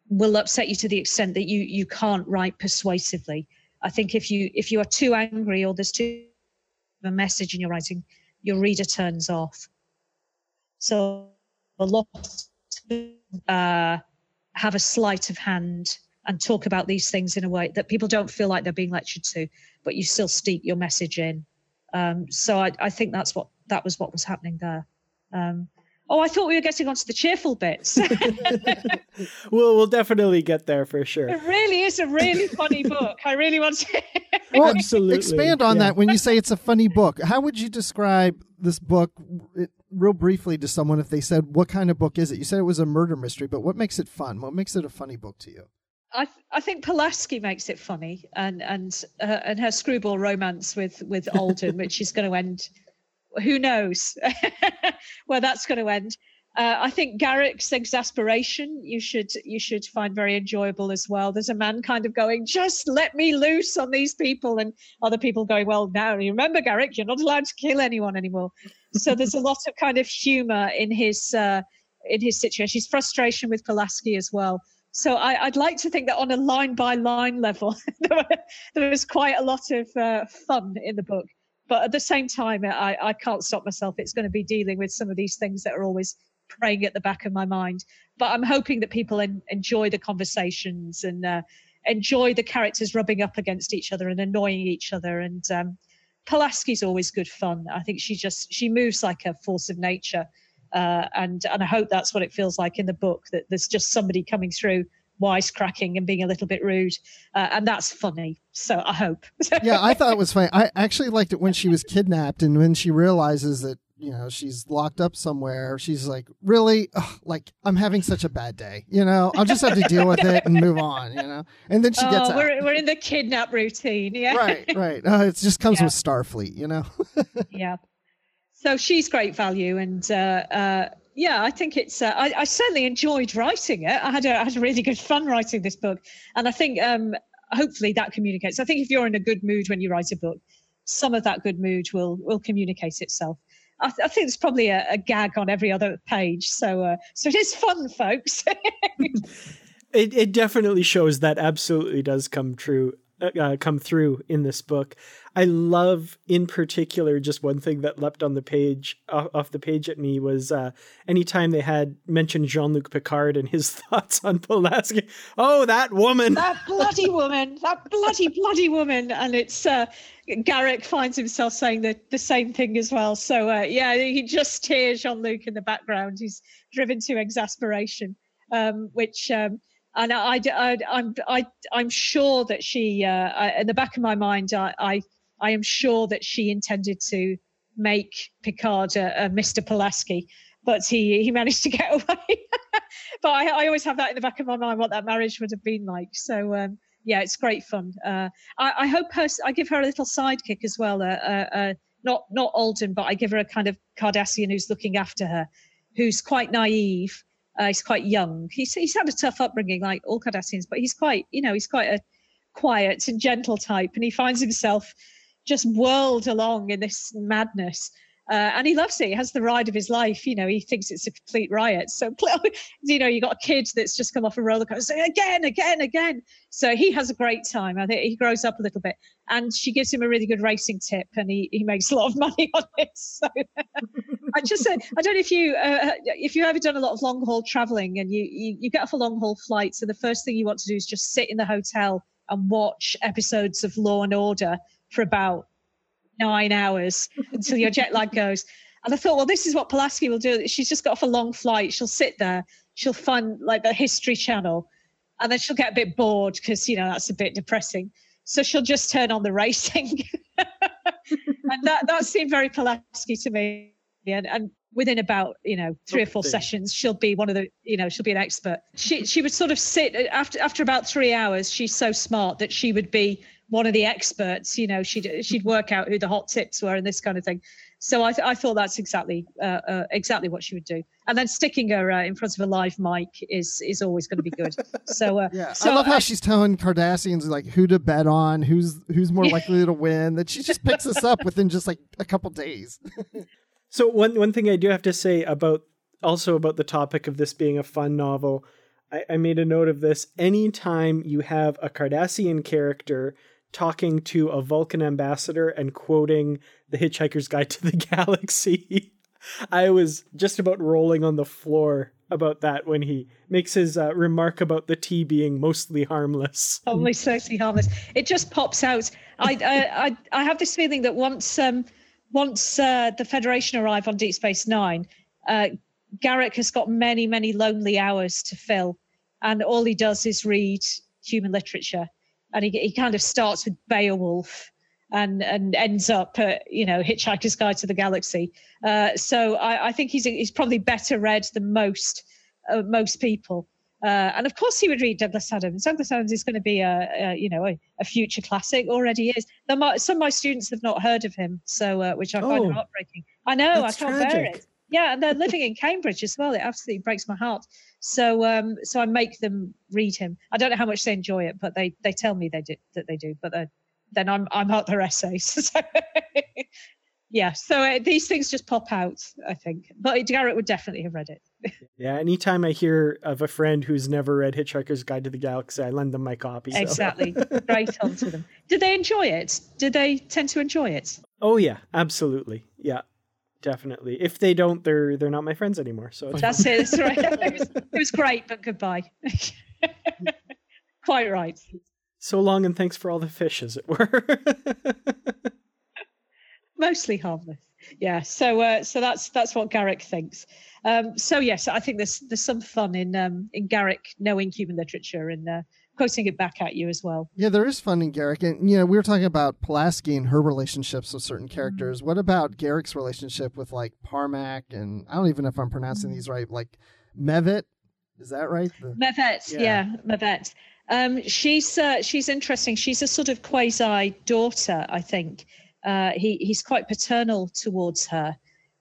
will upset you to the extent that you you can't write persuasively I think if you if you are too angry or there's too a message in your writing, your reader turns off. So a lot uh, have a sleight of hand and talk about these things in a way that people don't feel like they're being lectured to, but you still steep your message in. Um, so I, I, think that's what that was what was happening there. Um, Oh, I thought we were getting onto the cheerful bits. we'll we'll definitely get there for sure. It really is a really funny book. I really want to. well, Absolutely. Expand on yeah. that when you say it's a funny book. How would you describe this book real briefly to someone if they said, "What kind of book is it?" You said it was a murder mystery, but what makes it fun? What makes it a funny book to you? I th- I think Pulaski makes it funny, and and uh, and her screwball romance with with Alden, which is going to end who knows where that's going to end. Uh, I think Garak's exasperation you should you should find very enjoyable as well. There's a man kind of going, just let me loose on these people, and other people going, well, now you remember Garak, you're not allowed to kill anyone anymore. so there's a lot of kind of humour in his uh, in his situation. His frustration with Pulaski as well. So I, would like to think that on a line by line level, there was quite a lot of uh, fun in the book but at the same time, I, I can't stop myself. It's going to be dealing with some of these things that are always preying at the back of my mind. But I'm hoping that people en- enjoy the conversations and uh, enjoy the characters rubbing up against each other and annoying each other. And um, Pulaski's always good fun. I think she just she moves like a force of nature, uh, and and I hope that's what it feels like in the book. That there's just somebody coming through wisecracking and being a little bit rude, uh, and that's funny. So I hope. yeah, I thought it was funny. I actually liked it when she was kidnapped and when she realizes that you know she's locked up somewhere. She's like, really, Ugh, like I'm having such a bad day. You know, I'll just have to deal with it and move on. You know, and then she oh, gets out. We're, we're in the kidnap routine. Yeah, right, right. Uh, it just comes yeah. with Starfleet. You know. yeah. So she's great value, and uh, uh, yeah, I think it's. Uh, I, I, certainly enjoyed writing it. I had a, I had a really good fun writing this book, and I think um, hopefully that communicates. I think if you're in a good mood when you write a book, some of that good mood will will communicate itself. I, th- I think there's probably a, a, gag on every other page, so uh, so it is fun, folks. it it definitely shows that absolutely does come true uh, uh, come through in this book. I love, in particular, just one thing that leapt on the page off, the page at me was uh, anytime they had mentioned Jean Luc Picard and his thoughts on Pulaski. Oh, that woman! That bloody woman! That bloody bloody woman! And it's uh, Garak finds himself saying the the same thing as well. So uh, yeah, he just hears Jean Luc in the background. He's driven to exasperation, um, which. Um, and I, I, I'm, I, I'm sure that she, uh, I, in the back of my mind, I, I, I am sure that she intended to make Picard a, a Mr. Pulaski, but he, he managed to get away. but I, I, always have that in the back of my mind what that marriage would have been like. So um, yeah, it's great fun. Uh, I, I, hope her, I give her a little sidekick as well. Uh, uh, uh, not not Alden, but I give her a kind of Cardassian who's looking after her, who's quite naive. Uh, he's quite young. He's he's had a tough upbringing, like all Cardassians, but he's quite you know he's quite a quiet and gentle type, and he finds himself just whirled along in this madness. Uh, and he loves it. He has the ride of his life. You know, he thinks it's a complete riot. So, you know, you got a kid that's just come off a roller coaster again, again, again. So he has a great time. I think he grows up a little bit, and she gives him a really good racing tip, and he, he makes a lot of money on it. So I just said, I don't know if you uh, if you ever done a lot of long haul traveling, and you, you you get off a long haul flight, so the first thing you want to do is just sit in the hotel and watch episodes of Law and Order for about nine hours until your jet lag goes. And I thought, well, this is what Pulaski will do. She's just got off a long flight. She'll sit there. She'll find like the History Channel, and then she'll get a bit bored because you know that's a bit depressing. So she'll just turn on the racing, and that that seemed very Pulaski to me. And, and within about you know three or four sessions, she'll be one of the you know she'll be an expert. She she would sort of sit after after about three hours. She's so smart that she would be one of the experts. You know, she'd she'd work out who the hot tips were and this kind of thing. So I, th- I thought that's exactly uh, uh, exactly what she would do. And then sticking her uh, in front of a live mic is is always going to be good. So uh, yeah, so I love how she's telling Cardassians like who to bet on, who's who's more likely to win. That she just picks us up within just like a couple days. so one one thing I do have to say about also about the topic of this being a fun novel. I, I made a note of this. Anytime you have a Cardassian character talking to a Vulcan ambassador and quoting The Hitchhiker's Guide to the Galaxy. I was just about rolling on the floor about that when he makes his uh, remark about the tea being mostly harmless. Only mostly harmless. It just pops out. I I I, I have this feeling that once um once uh, the Federation arrive on Deep Space Nine, uh, Garak has got many many lonely hours to fill, and all he does is read human literature and he, he kind of starts with Beowulf and and ends up at you know Hitchhiker's Guide to the Galaxy. Uh, so I, I, think he's he's probably better read than most uh, most people. Uh, and of course, he would read Douglas Adams. Douglas Adams is going to be a, a you know a, a, future classic. Already is. Some of my students have not heard of him, so uh, which I find oh, heartbreaking. I know I can't tragic. bear it. Yeah, and they're living in Cambridge as well. It absolutely breaks my heart. So um, so I make them read him. I don't know how much they enjoy it, but they they tell me they do that they do. But then I'm I'm out their essays. So, yeah, so uh, these things just pop out. I think, but Garak would definitely have read it. yeah, anytime I hear of a friend who's never read Hitchhiker's Guide to the Galaxy, I lend them my copy. So. Exactly, right onto them. Did they enjoy it? Did they tend to enjoy it? Oh yeah, absolutely. Yeah, definitely. If they don't, they're they're not my friends anymore. So that's it. That's right. it, was, it was great, but goodbye. Quite right. So long, and thanks for all the fish, as it were. Mostly harmless. Yeah. So uh, so that's that's what Garak thinks. Um, so yes, I think there's there's some fun in um, in Garak knowing human literature and uh, quoting it back at you as well. Yeah, there is fun in Garak, and you know we were talking about Pulaski and her relationships with certain characters. Mm-hmm. What about Garak's relationship with like Parmak and I don't even know if I'm pronouncing mm-hmm. these right, like Mevet. Is that right? The, Mevit, yeah, yeah Mevit. Um, she's uh, she's interesting. She's a sort of quasi daughter, I think. Uh, he he's quite paternal towards her.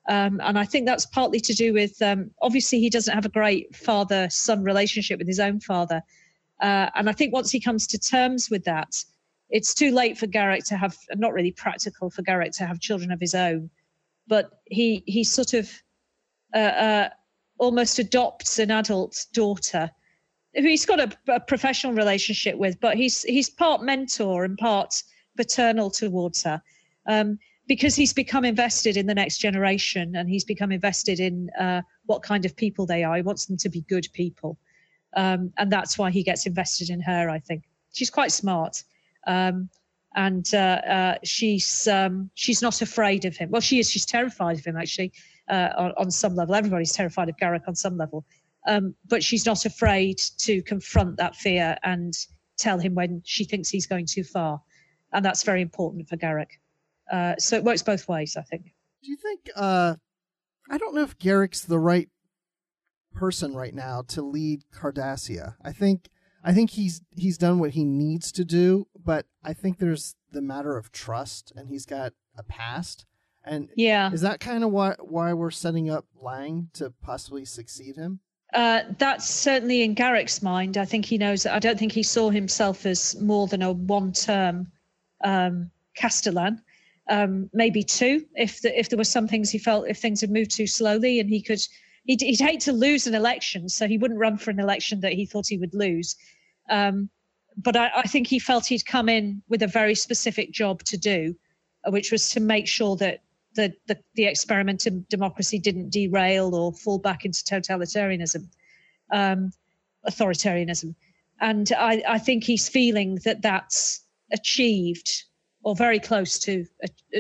Um, and I think that's partly to do with um, obviously he doesn't have a great father son relationship with his own father. Uh, and I think once he comes to terms with that, it's too late for Garak to have, not really practical for Garak to have children of his own, but he he sort of uh, uh, almost adopts an adult daughter who he's got a, a, professional relationship with, but he's he's part mentor and part paternal towards her. Um, because he's become invested in the next generation and he's become invested in uh, what kind of people they are. He wants them to be good people. Um, and that's why he gets invested in her. I think she's quite smart, um, and uh, uh, she's um, she's not afraid of him. Well, she is. She's terrified of him actually uh, on, on, some level. Everybody's terrified of Garak on some level, um, but she's not afraid to confront that fear and tell him when she thinks he's going too far, and that's very important for Garak. Uh, so it works both ways, I think. Do you think? Uh, I don't know if Garak's the right person right now to lead Cardassia. I think I think he's he's done what he needs to do, but I think there's the matter of trust, and he's got a past. And yeah, is that kind of why why we're setting up Lang to possibly succeed him? Uh, that's certainly in Garak's mind. I think he knows that. I don't think he saw himself as more than a one-term um, Castellan. Um, maybe two, if the, if there were some things he felt if things had moved too slowly, and he could, he'd, he'd hate to lose an election, so he wouldn't run for an election that he thought he would lose. Um, but I, I, think he felt he'd come in with a very specific job to do, which was to make sure that the, the, the experiment in democracy didn't derail or fall back into totalitarianism, um, authoritarianism. And I, I think he's feeling that that's achieved or very close to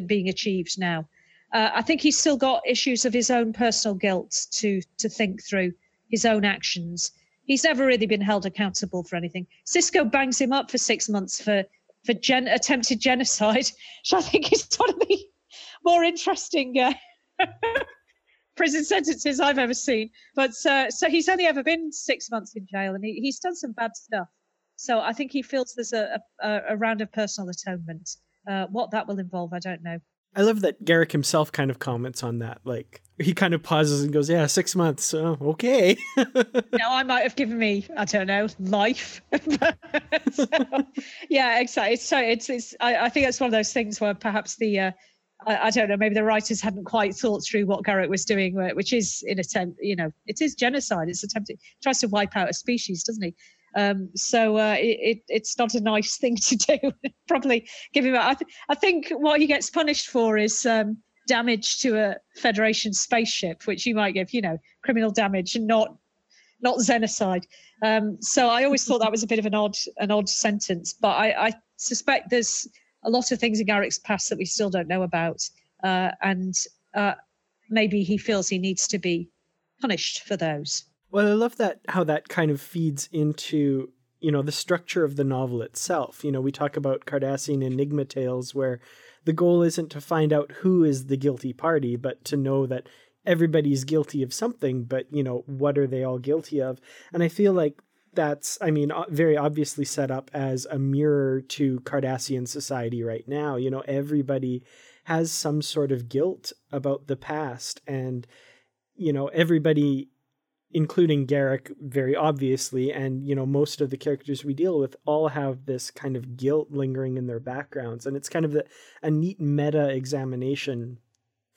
being achieved now. Uh, I think he's still got issues of his own personal guilt to to think through his own actions. He's never really been held accountable for anything. Sisko bangs him up for six months for for gen- attempted genocide, which I think is one of the more interesting uh, prison sentences I've ever seen. But uh, so he's only ever been six months in jail, and he, he's done some bad stuff. So I think he feels there's a, a, a round of personal atonement. Uh, what that will involve, I don't know. I love that Garak himself kind of comments on that. Like he kind of pauses and goes, "Yeah, six months. Oh, okay." now I might have given me, I don't know, life. so, yeah, exactly. So it's it's. I, I, think it's one of those things where perhaps the. Uh, I, I, don't know. Maybe the writers hadn't quite thought through what Garak was doing, which is in attempt. You know, it is genocide. It's attempted. Tries to wipe out a species, doesn't he? Um, so uh, it, it, it's not a nice thing to do. Probably give him. I, th- I think what he gets punished for is um, damage to a Federation spaceship, which you might give, you know, criminal damage, and not not xenocide. Um, so I always thought that was a bit of an odd an odd sentence, but I, I suspect there's a lot of things in Garak's past that we still don't know about, uh, and uh, maybe he feels he needs to be punished for those. Well, I love that how that kind of feeds into you know the structure of the novel itself. You know, we talk about Cardassian enigma tales where the goal isn't to find out who is the guilty party, but to know that everybody's guilty of something. But you know, what are they all guilty of? And I feel like that's, I mean, very obviously set up as a mirror to Cardassian society right now. You know, everybody has some sort of guilt about the past, and you know, everybody including Garak very obviously and you know most of the characters we deal with all have this kind of guilt lingering in their backgrounds and it's kind of the, a neat meta examination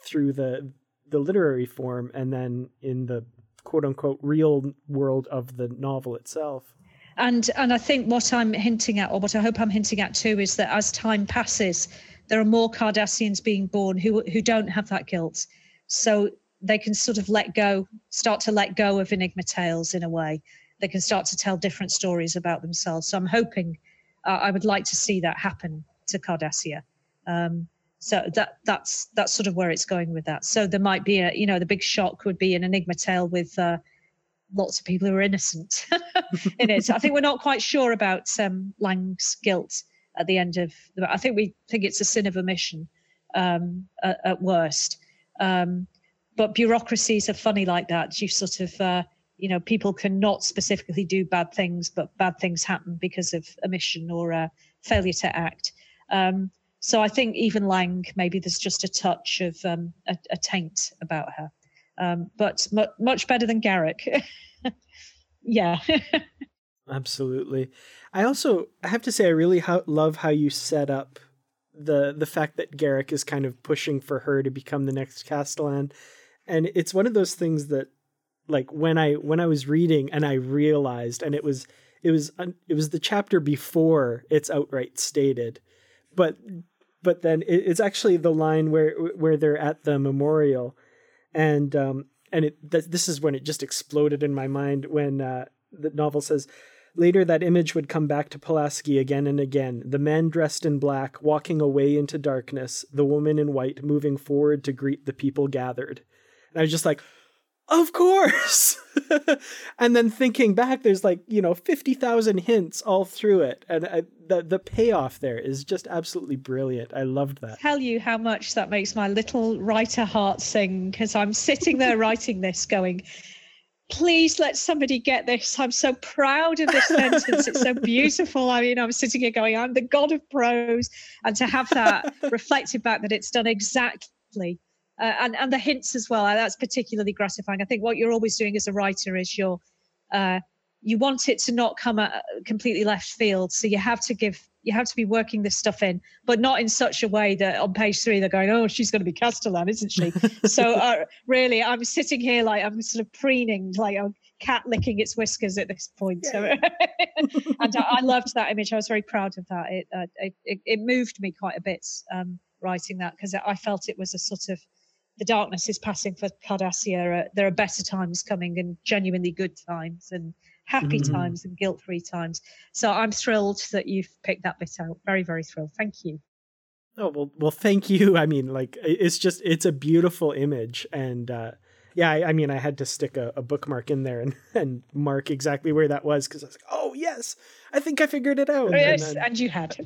through the the literary form and then in the quote unquote real world of the novel itself. And and I think what I'm hinting at or what I hope I'm hinting at too is that as time passes there are more Cardassians being born who who don't have that guilt. So they can sort of let go, start to let go of Enigma tales in a way. They can start to tell different stories about themselves. So I'm hoping, uh, I would like to see that happen to Cardassia. Um, so that that's that's sort of where it's going with that. So there might be a, you know, the big shock would be an Enigma tale with uh, lots of people who are innocent in it. So I think we're not quite sure about um, Lang's guilt at the end of. The, I think we think it's a sin of omission um, at, at, worst. Um, but bureaucracies are funny like that. You sort of, uh, you know, people cannot specifically do bad things, but bad things happen because of omission or uh, failure to act. Um, so I think even Lang, maybe there's just a touch of um, a, a, taint about her, um, but mu- much better than Garak. yeah. Absolutely. I also I have to say I really ho- love how you set up the the fact that Garak is kind of pushing for her to become the next Castellan and it's one of those things that like when i when i was reading and i realized and it was it was it was the chapter before it's outright stated but but then it's actually the line where where they're at the memorial and um and it this is when it just exploded in my mind when uh, the novel says Later, that image would come back to Pulaski again and again the man dressed in black walking away into darkness, the woman in white moving forward to greet the people gathered. And I was just like, of course. and then thinking back, there's like, you know, 50,000 hints all through it. And I, the, the payoff there is just absolutely brilliant. I loved that. Tell you how much that makes my little writer heart sing because I'm sitting there writing this going, please let somebody get this. I'm so proud of this sentence. It's so beautiful. I mean, I'm sitting here going, I'm the god of prose. And to have that reflected back that it's done exactly. Uh, and, and the hints as well. That's particularly gratifying. I think what you're always doing as a writer is you're, uh, you want it to not come at completely left field. So you have to give you have to be working this stuff in, but not in such a way that on page three they're going, "Oh, she's going to be Castellan, isn't she?" so uh, really, I'm sitting here like I'm sort of preening, like a cat licking its whiskers at this point. So, and I, I, loved that image. I was very proud of that. It uh, it, it, moved me quite a bit um, writing that because I felt it was a sort of the darkness is passing for Cardassia. There are better times coming and genuinely good times and happy mm-hmm. times and guilt free times. So I'm thrilled that you've picked that bit out. Very, very thrilled. Thank you. Oh well, well, thank you. I mean, like, it's just it's a beautiful image, and uh, yeah, I, I, mean, I had to stick a, a, bookmark in there and, and mark exactly where that was because I was like, oh, yes, I think I figured it out. Oh, yes, and, and you had.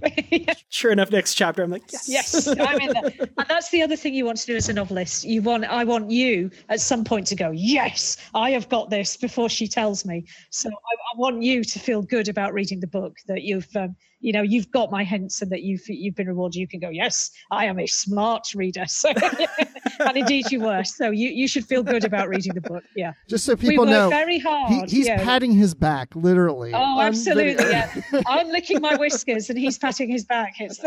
sure enough, next chapter, I'm like, yes. Yes, I'm in there. And that's the other thing you want to do as a novelist. You want, I want you at some point to go, yes, I have got this before she tells me. So I, I want you to feel good about reading the book that you've, um, you know you've got my hints and that you've you've been rewarded you can go yes i am a smart reader so and indeed you were so you you should feel good about reading the book yeah. Just so people we know very hard he, he's yeah. patting his back literally. Oh absolutely yeah. I'm licking my whiskers and he's patting his back it's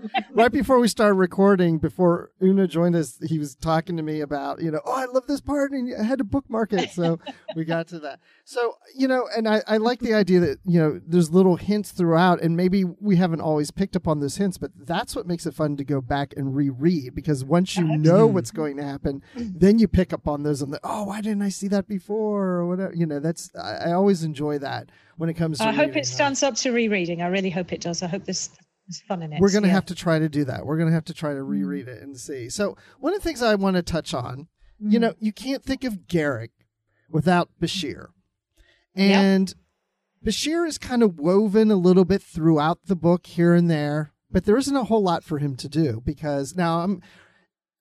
right before we started recording before una joined us he was talking to me about you know oh i love this part and i had to bookmark it. So we got to that so you know and i i like the idea that you know there's little hints throughout and maybe we haven't always picked up on those hints, but that's what makes it fun to go back and reread because once you know what's going to happen, then you pick up on those and the, oh, why didn't I see that before or whatever. You know, that's I, I always enjoy that when it comes to. I hope it stands up to rereading. I really hope it does. I hope this is fun in it. We're going to yeah. have to try to do that. We're going to have to try to mm. reread it and see. So one of the things I want to touch on, you mm. know, you can't think of Garak without Bashir. And yep. Bashir is kind of woven a little bit throughout the book here and there, but there isn't a whole lot for him to do because now I'm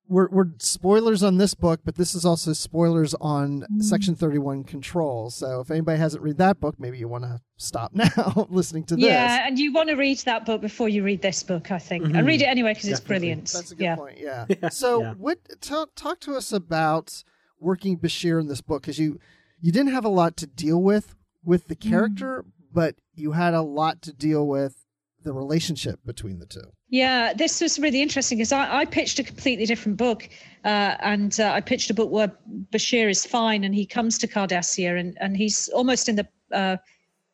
we're, we're spoilers on this book, but this is also spoilers on mm. Section 31 Control. So if anybody hasn't read that book, maybe you want to stop now listening to this. Yeah, and you want to read that book before you read this book, I think. Mm-hmm. And read it anyway because it's brilliant. That's a good yeah. point. Yeah. yeah. So yeah. what talk, talk to us about working Bashir in this book because you you didn't have a lot to deal with with the mm. character, but you had a lot to deal with the relationship between the two. Yeah, this was really interesting because I, I, pitched a completely different book, uh, and uh, I pitched a book where Bashir is fine and he comes to Cardassia and, and he's almost in the uh,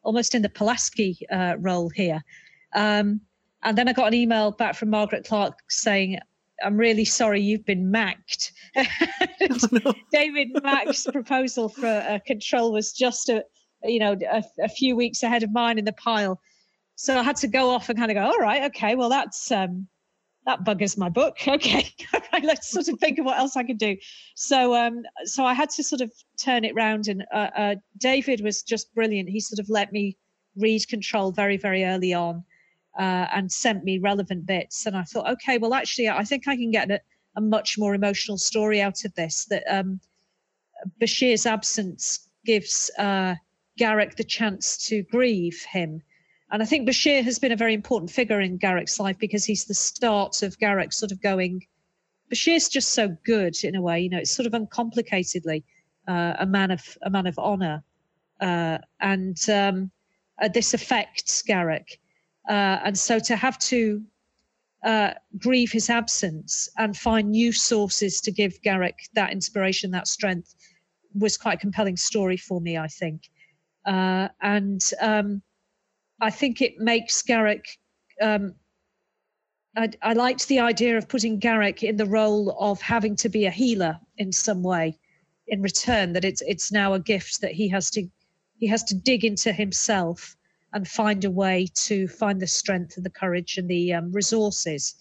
almost in the Pulaski uh, role here. Um, and then I got an email back from Margaret Clark saying, "I'm really sorry you've been macked." David Mack's proposal for uh, control was just a you know, a, a, few weeks ahead of mine in the pile. So I had to go off and kind of go, all right, okay, well, that's, um, that buggers my book. Okay, right, let's sort of think of what else I could do. So, um, so I had to sort of turn it round, and uh, uh, David was just brilliant. He sort of let me read Control very, very early on, uh, and sent me relevant bits. And I thought, okay, well, actually, I think I can get a, a much more emotional story out of this. That um, Bashir's absence gives uh, Garak the chance to grieve him. And I think Bashir has been a very important figure in Garak's life because he's the start of Garak sort of going. Bashir's just so good in a way, you know. It's sort of uncomplicatedly uh, a man of a man of honor, uh, and um, uh, this affects Garak. Uh, and so to have to uh, grieve his absence and find new sources to give Garak that inspiration, that strength, was quite a compelling story for me. I think. Uh, and um, I think it makes Garak. Um, I, I, liked the idea of putting Garak in the role of having to be a healer in some way, in return. That it's it's now a gift that he has to he has to dig into himself and find a way to find the strength and the courage and the um, resources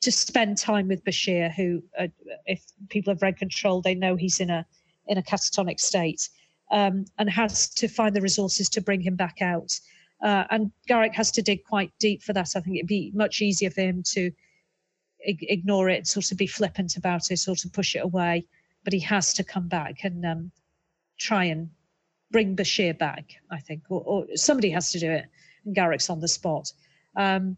to spend time with Bashir, who, uh, if people have read Control, they know he's in a in a catatonic state um, and has to find the resources to bring him back out. Uh, and Garak has to dig quite deep for that. I think it'd be much easier for him to ig- ignore it, sort of be flippant about it, sort of push it away. But he has to come back and um, try and bring Bashir back. I think, or, or somebody has to do it, and Garak's on the spot. Um,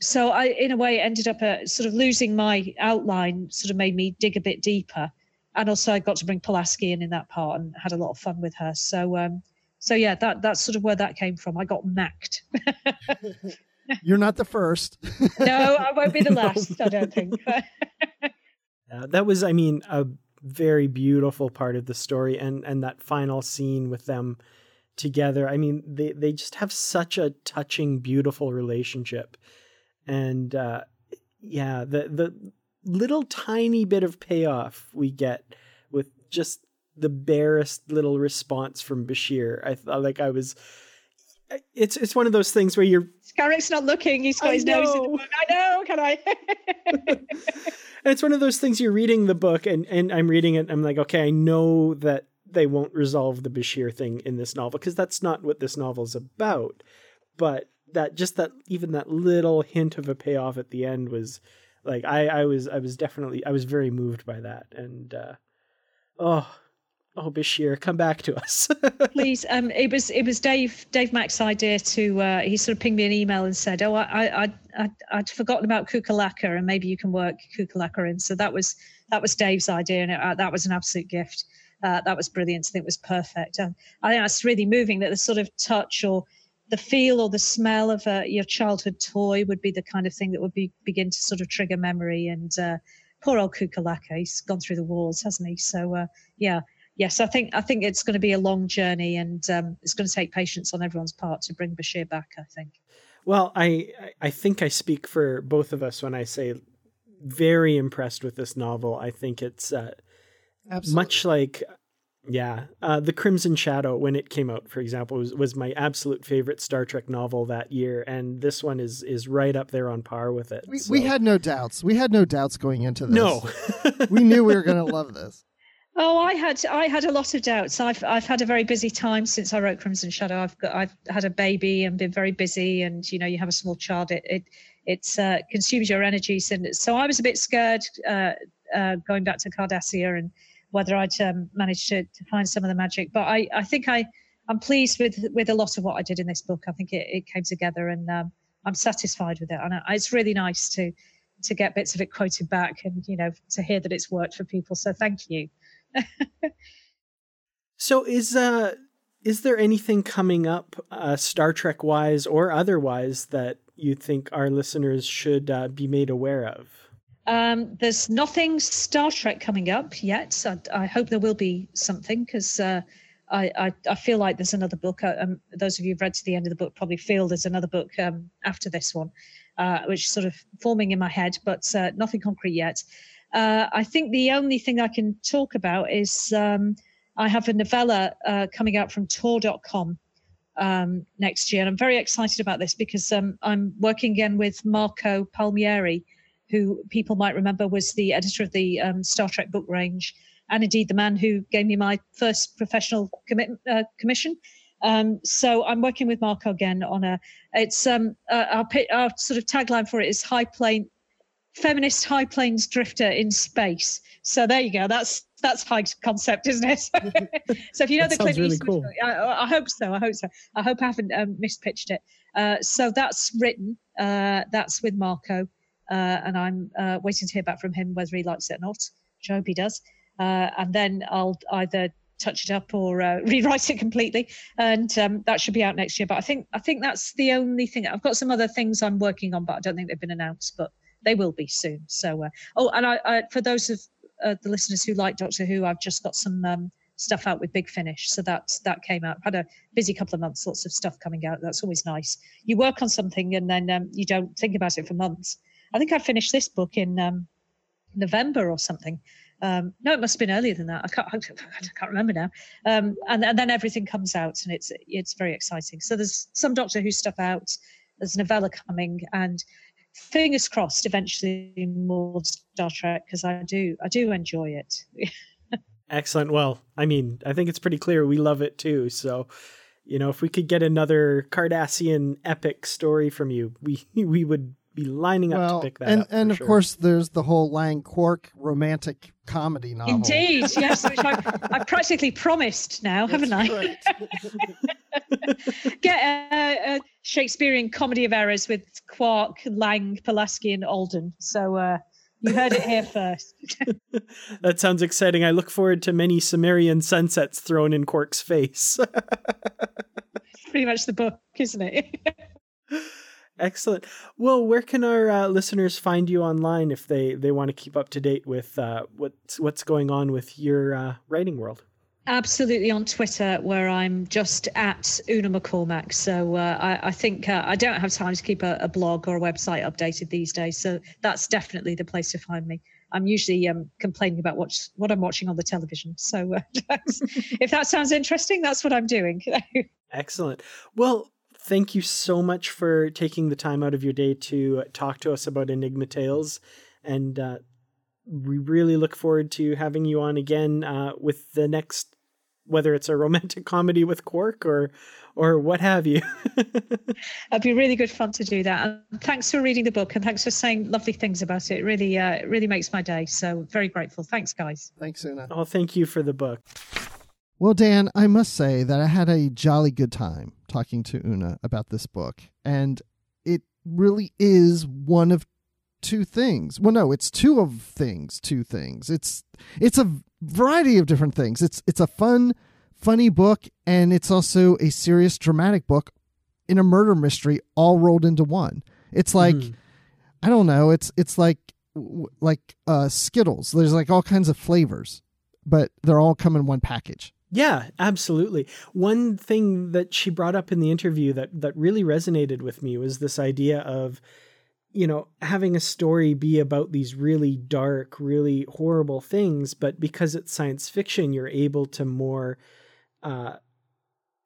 so I, in a way, ended up uh, sort of losing my outline. Sort of made me dig a bit deeper, and also I got to bring Pulaski in in that part and had a lot of fun with her. So, um, so yeah, that that's sort of where that came from. I got macked. You're not the first. no, I won't be the last. I don't think. uh, that was, I mean, a very beautiful part of the story, and and that final scene with them together. I mean, they they just have such a touching, beautiful relationship, and uh, yeah, the the little tiny bit of payoff we get with just the barest little response from Bashir. I thought like I was it's it's one of those things where you're Garak's not looking, he's got I his know. nose in the book. I know, can I? and it's one of those things you're reading the book and, and I'm reading it, I'm like, okay, I know that they won't resolve the Bashir thing in this novel, because that's not what this novel's about. But that just that even that little hint of a payoff at the end was like I, I was I was definitely I was very moved by that. And uh oh oh Bashir, come back to us. Please. Um, it was it was Dave Dave Mack's idea to. Uh, he sort of pinged me an email and said, "Oh, I I I I'd forgotten about Kukalaka, and maybe you can work Kukalaka in." So that was that was Dave's idea, and it, uh, that was an absolute gift. Uh, that was brilliant. I think it was perfect. Um, I think that's really moving. That the sort of touch or the feel or the smell of uh, your childhood toy would be the kind of thing that would be begin to sort of trigger memory. And uh, poor old Kukalaka, he's gone through the wars, hasn't he? So uh, yeah, yes, I think I think it's going to be a long journey, and um, it's going to take patience on everyone's part to bring Bashir back. I think. Well, I I think I speak for both of us when I say very impressed with this novel. I think it's uh, much like yeah, uh, the Crimson Shadow when it came out, for example, was, was my absolute favorite Star Trek novel that year, and this one is is right up there on par with it. We, so. we had no doubts. We had no doubts going into this. No, we knew we were going to love this. Oh, I had I had a lot of doubts. I've I've had a very busy time since I wrote Crimson Shadow. I've got I've had a baby and been very busy, and you know you have a small child. It it it uh, consumes your energies, and so I was a bit scared uh, uh, going back to Cardassia and whether I'd um, managed to, to find some of the magic. But I I think I I'm pleased with with a lot of what I did in this book. I think it, it came together, and um, I'm satisfied with it. And I, it's really nice to to get bits of it quoted back, and you know to hear that it's worked for people. So thank you. So is uh is there anything coming up uh, Star Trek wise or otherwise that you think our listeners should uh, be made aware of? Um, there's nothing Star Trek coming up yet. I, I hope there will be something because uh, I, I, I, feel like there's another book. Uh, um, those of you who've read to the end of the book probably feel there's another book um, after this one, uh, which is sort of forming in my head, but uh, nothing concrete yet. Uh, I think the only thing I can talk about is um, I have a novella uh, coming out from Tor.com um, next year. And I'm very excited about this because um, I'm working again with Marco Palmieri, who people might remember was the editor of the um, Star Trek book range, and indeed the man who gave me my first professional commit, uh, commission. Um, so I'm working with Marco again on a. It's um, uh, our, our sort of tagline for it is high plane feminist high plains drifter in space. So there you go. That's that's high concept, isn't it? so if you know the Clint really Eastwood, cool. I, I, hope so. I hope so. I hope I haven't um, mispitched it. Uh, so that's written. Uh, that's with Marco, uh, and I'm uh, waiting to hear back from him whether he likes it or not. Which I hope he does. Uh, and then I'll either touch it up or uh, rewrite it completely, and um, that should be out next year. But I think I think that's the only thing. I've got some other things I'm working on, but I don't think they've been announced. But they will be soon. So, uh, oh, and I, I, for those of uh, the listeners who like Doctor Who, I've just got some um, stuff out with Big Finish. So that that came out. Had a busy couple of months, lots of stuff coming out. That's always nice. You work on something and then um, you don't think about it for months. I think I finished this book in um, November or something. Um, no, it must have been earlier than that. I can't, I can't remember now. Um, and, and then everything comes out, and it's it's very exciting. So there's some Doctor Who stuff out. There's novella coming, and fingers crossed eventually more Star Trek because I do I do enjoy it. Excellent. Well, I mean, I think it's pretty clear we love it too. So, you know, if we could get another Cardassian epic story from you, we we would be lining up well, to pick that and up. and of sure. course there's the whole Lang Quark romantic comedy novel. Indeed, yes, which I, I practically promised now, haven't I? Get a, a Shakespearean comedy of errors with Quark, Lang, Pulaski, and Alden. So uh, you heard it here first. that sounds exciting. I look forward to many Samarian sunsets thrown in Quark's face. Pretty much the book, isn't it? Excellent. Well, where can our uh, listeners find you online if they, they want to keep up to date with uh, what's what's going on with your uh, writing world? Absolutely on Twitter, where I'm just at Una McCormack. So uh, I, I, think uh, I don't have time to keep a, a, blog or a website updated these days. So that's definitely the place to find me. I'm usually um, complaining about what what I'm watching on the television. So uh, if that sounds interesting, that's what I'm doing. Excellent. Well, thank you so much for taking the time out of your day to talk to us about Enigma Tales. And uh, we really look forward to having you on again uh, with the next, whether it's a romantic comedy with Quark or or what have you. It'd be really good fun to do that. And thanks for reading the book and thanks for saying lovely things about it. it really, uh, it really makes my day. So very grateful. Thanks, guys. Thanks, Una. Oh, thank you for the book. Well, Dan, I must say that I had a jolly good time talking to Una about this book. And it really is one of two things. Well, no, it's two of things, two things. It's it's a variety of different things. It's it's a fun, funny book and it's also a serious dramatic book in a murder mystery all rolled into one. It's like mm. I don't know, it's it's like like uh Skittles. There's like all kinds of flavors, but they're all come in one package. Yeah, absolutely. One thing that she brought up in the interview that that really resonated with me was this idea of you know, having a story be about these really dark, really horrible things, but because it's science fiction, you're able to more uh,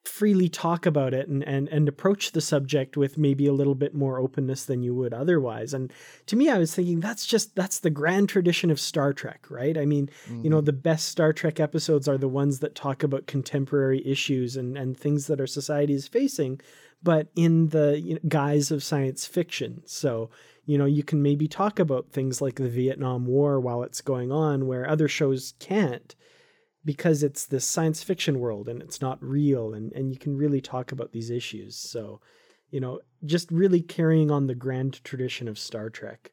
freely talk about it and, and and approach the subject with maybe a little bit more openness than you would otherwise. And to me i was thinking that's just that's the grand tradition of star trek right? I mean mm-hmm. you know the best star trek episodes are the ones that talk about contemporary issues and and things that our society is facing but in the you know, guise of science fiction so you know you can maybe talk about things like the vietnam war while it's going on where other shows can't because it's this science fiction world and it's not real and, and you can really talk about these issues. So, you know, just really carrying on the grand tradition of Star Trek.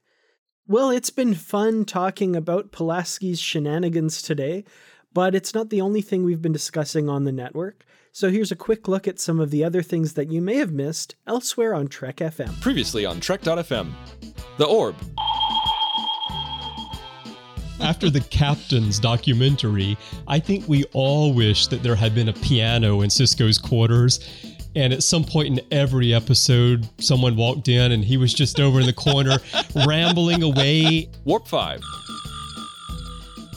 Well, it's been fun talking about Pulaski's shenanigans today, but it's not the only thing we've been discussing on the network. So here's a quick look at some of the other things that you may have missed elsewhere on Trek FM. Previously on Trek.fm. The Orb, after the captain's documentary, I think we all wish that there had been a piano in Sisko's quarters. And at some point in every episode, someone walked in and he was just over in the corner rambling away. Warp 5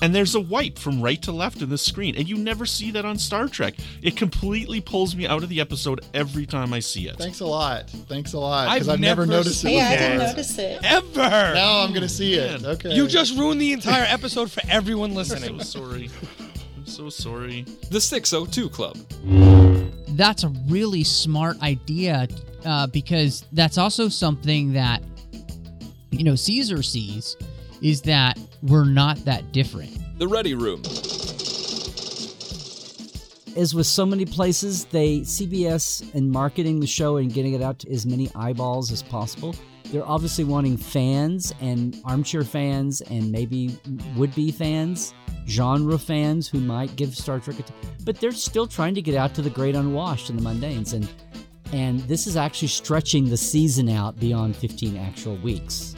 and there's a wipe from right to left in the screen and you never see that on star trek. It completely pulls me out of the episode every time i see it. Thanks a lot. Thanks a lot because i've, I've, never, noticed it hey, i didn't notice it. Ever! Now i'm gonna see it. Okay. You just ruined the entire episode for everyone listening. I'm so sorry. I'm so sorry. The 602 club. That's a really smart idea uh, because that's also something that you know caesar sees is that we're not that different. The Ready Room. As with so many places, they CBS in marketing the show and getting it out to as many eyeballs as possible. They're obviously wanting fans and armchair fans and maybe would-be fans, genre fans who might give Star Trek a t- but they're still trying to get out to the great unwashed and the mundanes and and this is actually stretching the season out beyond 15 actual weeks.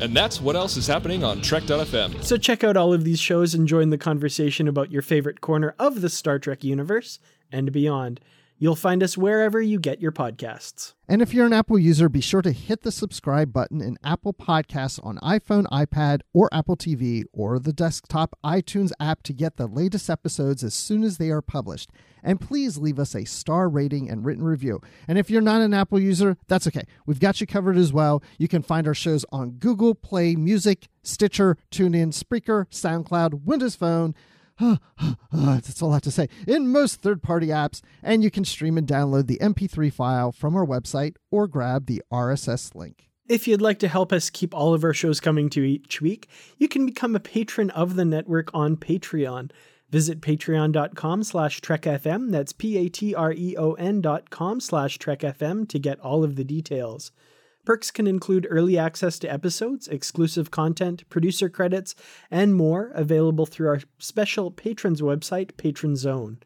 And that's what else is happening on Trek.fm. So check out all of these shows and join the conversation about your favorite corner of the Star Trek universe and beyond. You'll find us wherever you get your podcasts. And if you're an Apple user, be sure to hit the subscribe button in Apple Podcasts on iPhone, iPad, or Apple TV, or the desktop iTunes app to get the latest episodes as soon as they are published. And please leave us a star rating and written review. And if you're not an Apple user, that's okay. We've got you covered as well. You can find our shows on Google Play Music, Stitcher, TuneIn, Spreaker, SoundCloud, Windows Phone. that's a lot to say. In most third party apps, and you can stream and download the MP3 file from our website or grab the RSS link. If you'd like to help us keep all of our shows coming to each week, you can become a patron of the network on Patreon. Visit patreon.com slash trekfm, that's p-a-t-r-e-o-n dot com slash trekfm to get all of the details. Perks can include early access to episodes, exclusive content, producer credits, and more available through our special patrons website, Patron Zone.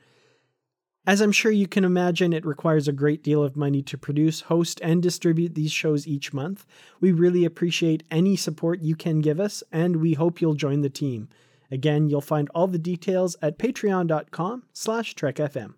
As I'm sure you can imagine, it requires a great deal of money to produce, host, and distribute these shows each month. We really appreciate any support you can give us, and we hope you'll join the team. Again, you'll find all the details at patreon.com slash trekfm.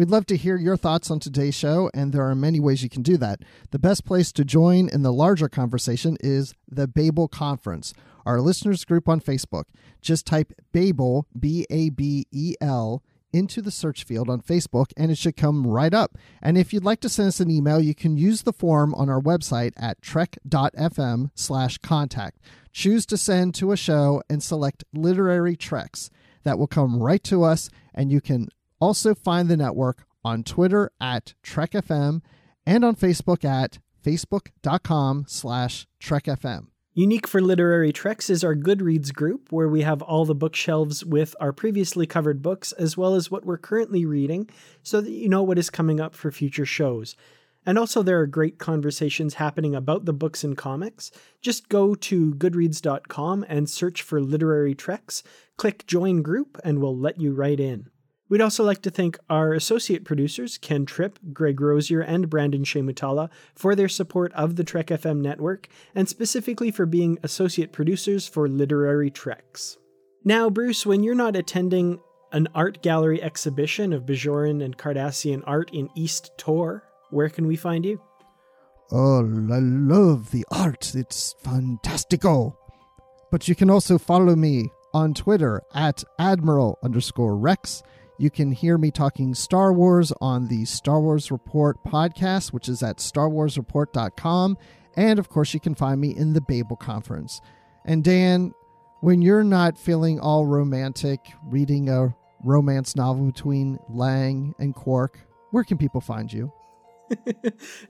We'd love to hear your thoughts on today's show, and there are many ways you can do that. The best place to join in the larger conversation is the Babel Conference, our listeners group on Facebook. Just type Babel, B A B E L, into the search field on Facebook and it should come right up. And if you'd like to send us an email, you can use the form on our website at trek.fm slash contact. Choose to send to a show and select literary treks. That will come right to us and you can also find the network on Twitter at TrekFM and on Facebook at facebook.com slash TrekFM. Unique for Literary Treks is our Goodreads group, where we have all the bookshelves with our previously covered books, as well as what we're currently reading, so that you know what is coming up for future shows. And also, there are great conversations happening about the books and comics. Just go to goodreads.com and search for Literary Treks, click Join Group, and we'll let you right in. We'd also like to thank our associate producers, Ken Tripp, Greg Rosier, and Brandon Shemutala, for their support of the Trek FM network, and specifically for being associate producers for Literary Treks. Now, Bruce, when you're not attending an art gallery exhibition of Bajoran and Cardassian art in East Tor, where can we find you? Oh, I love the art. It's fantastico. But you can also follow me on Twitter at Admiral underscore Rex. You can hear me talking Star Wars on the Star Wars Report podcast, which is at starwarsreport.com. And of course, you can find me in the Babel Conference. And Dan, when you're not feeling all romantic, reading a romance novel between Lang and Quark, where can people find you?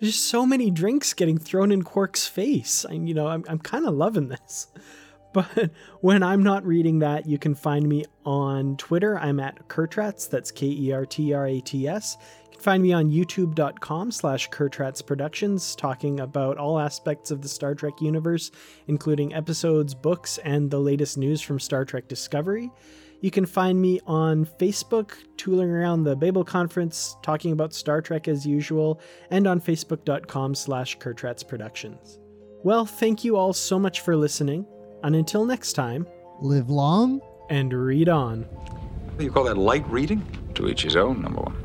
There's so many drinks getting thrown in Quark's face. I, you know, I'm, I'm kind of loving this. But when I'm not reading that, you can find me on Twitter. I'm at Kertrats. That's K E R T R A T S. You can find me on youtube.com slash Kertrats Productions, talking about all aspects of the Star Trek universe, including episodes, books, and the latest news from Star Trek Discovery. You can find me on Facebook, tooling around the Babel Conference, talking about Star Trek as usual, and on facebook.com slash Kertrats Productions. Well, thank you all so much for listening. And until next time, live long and read on. You call that light reading? To each his own, number one.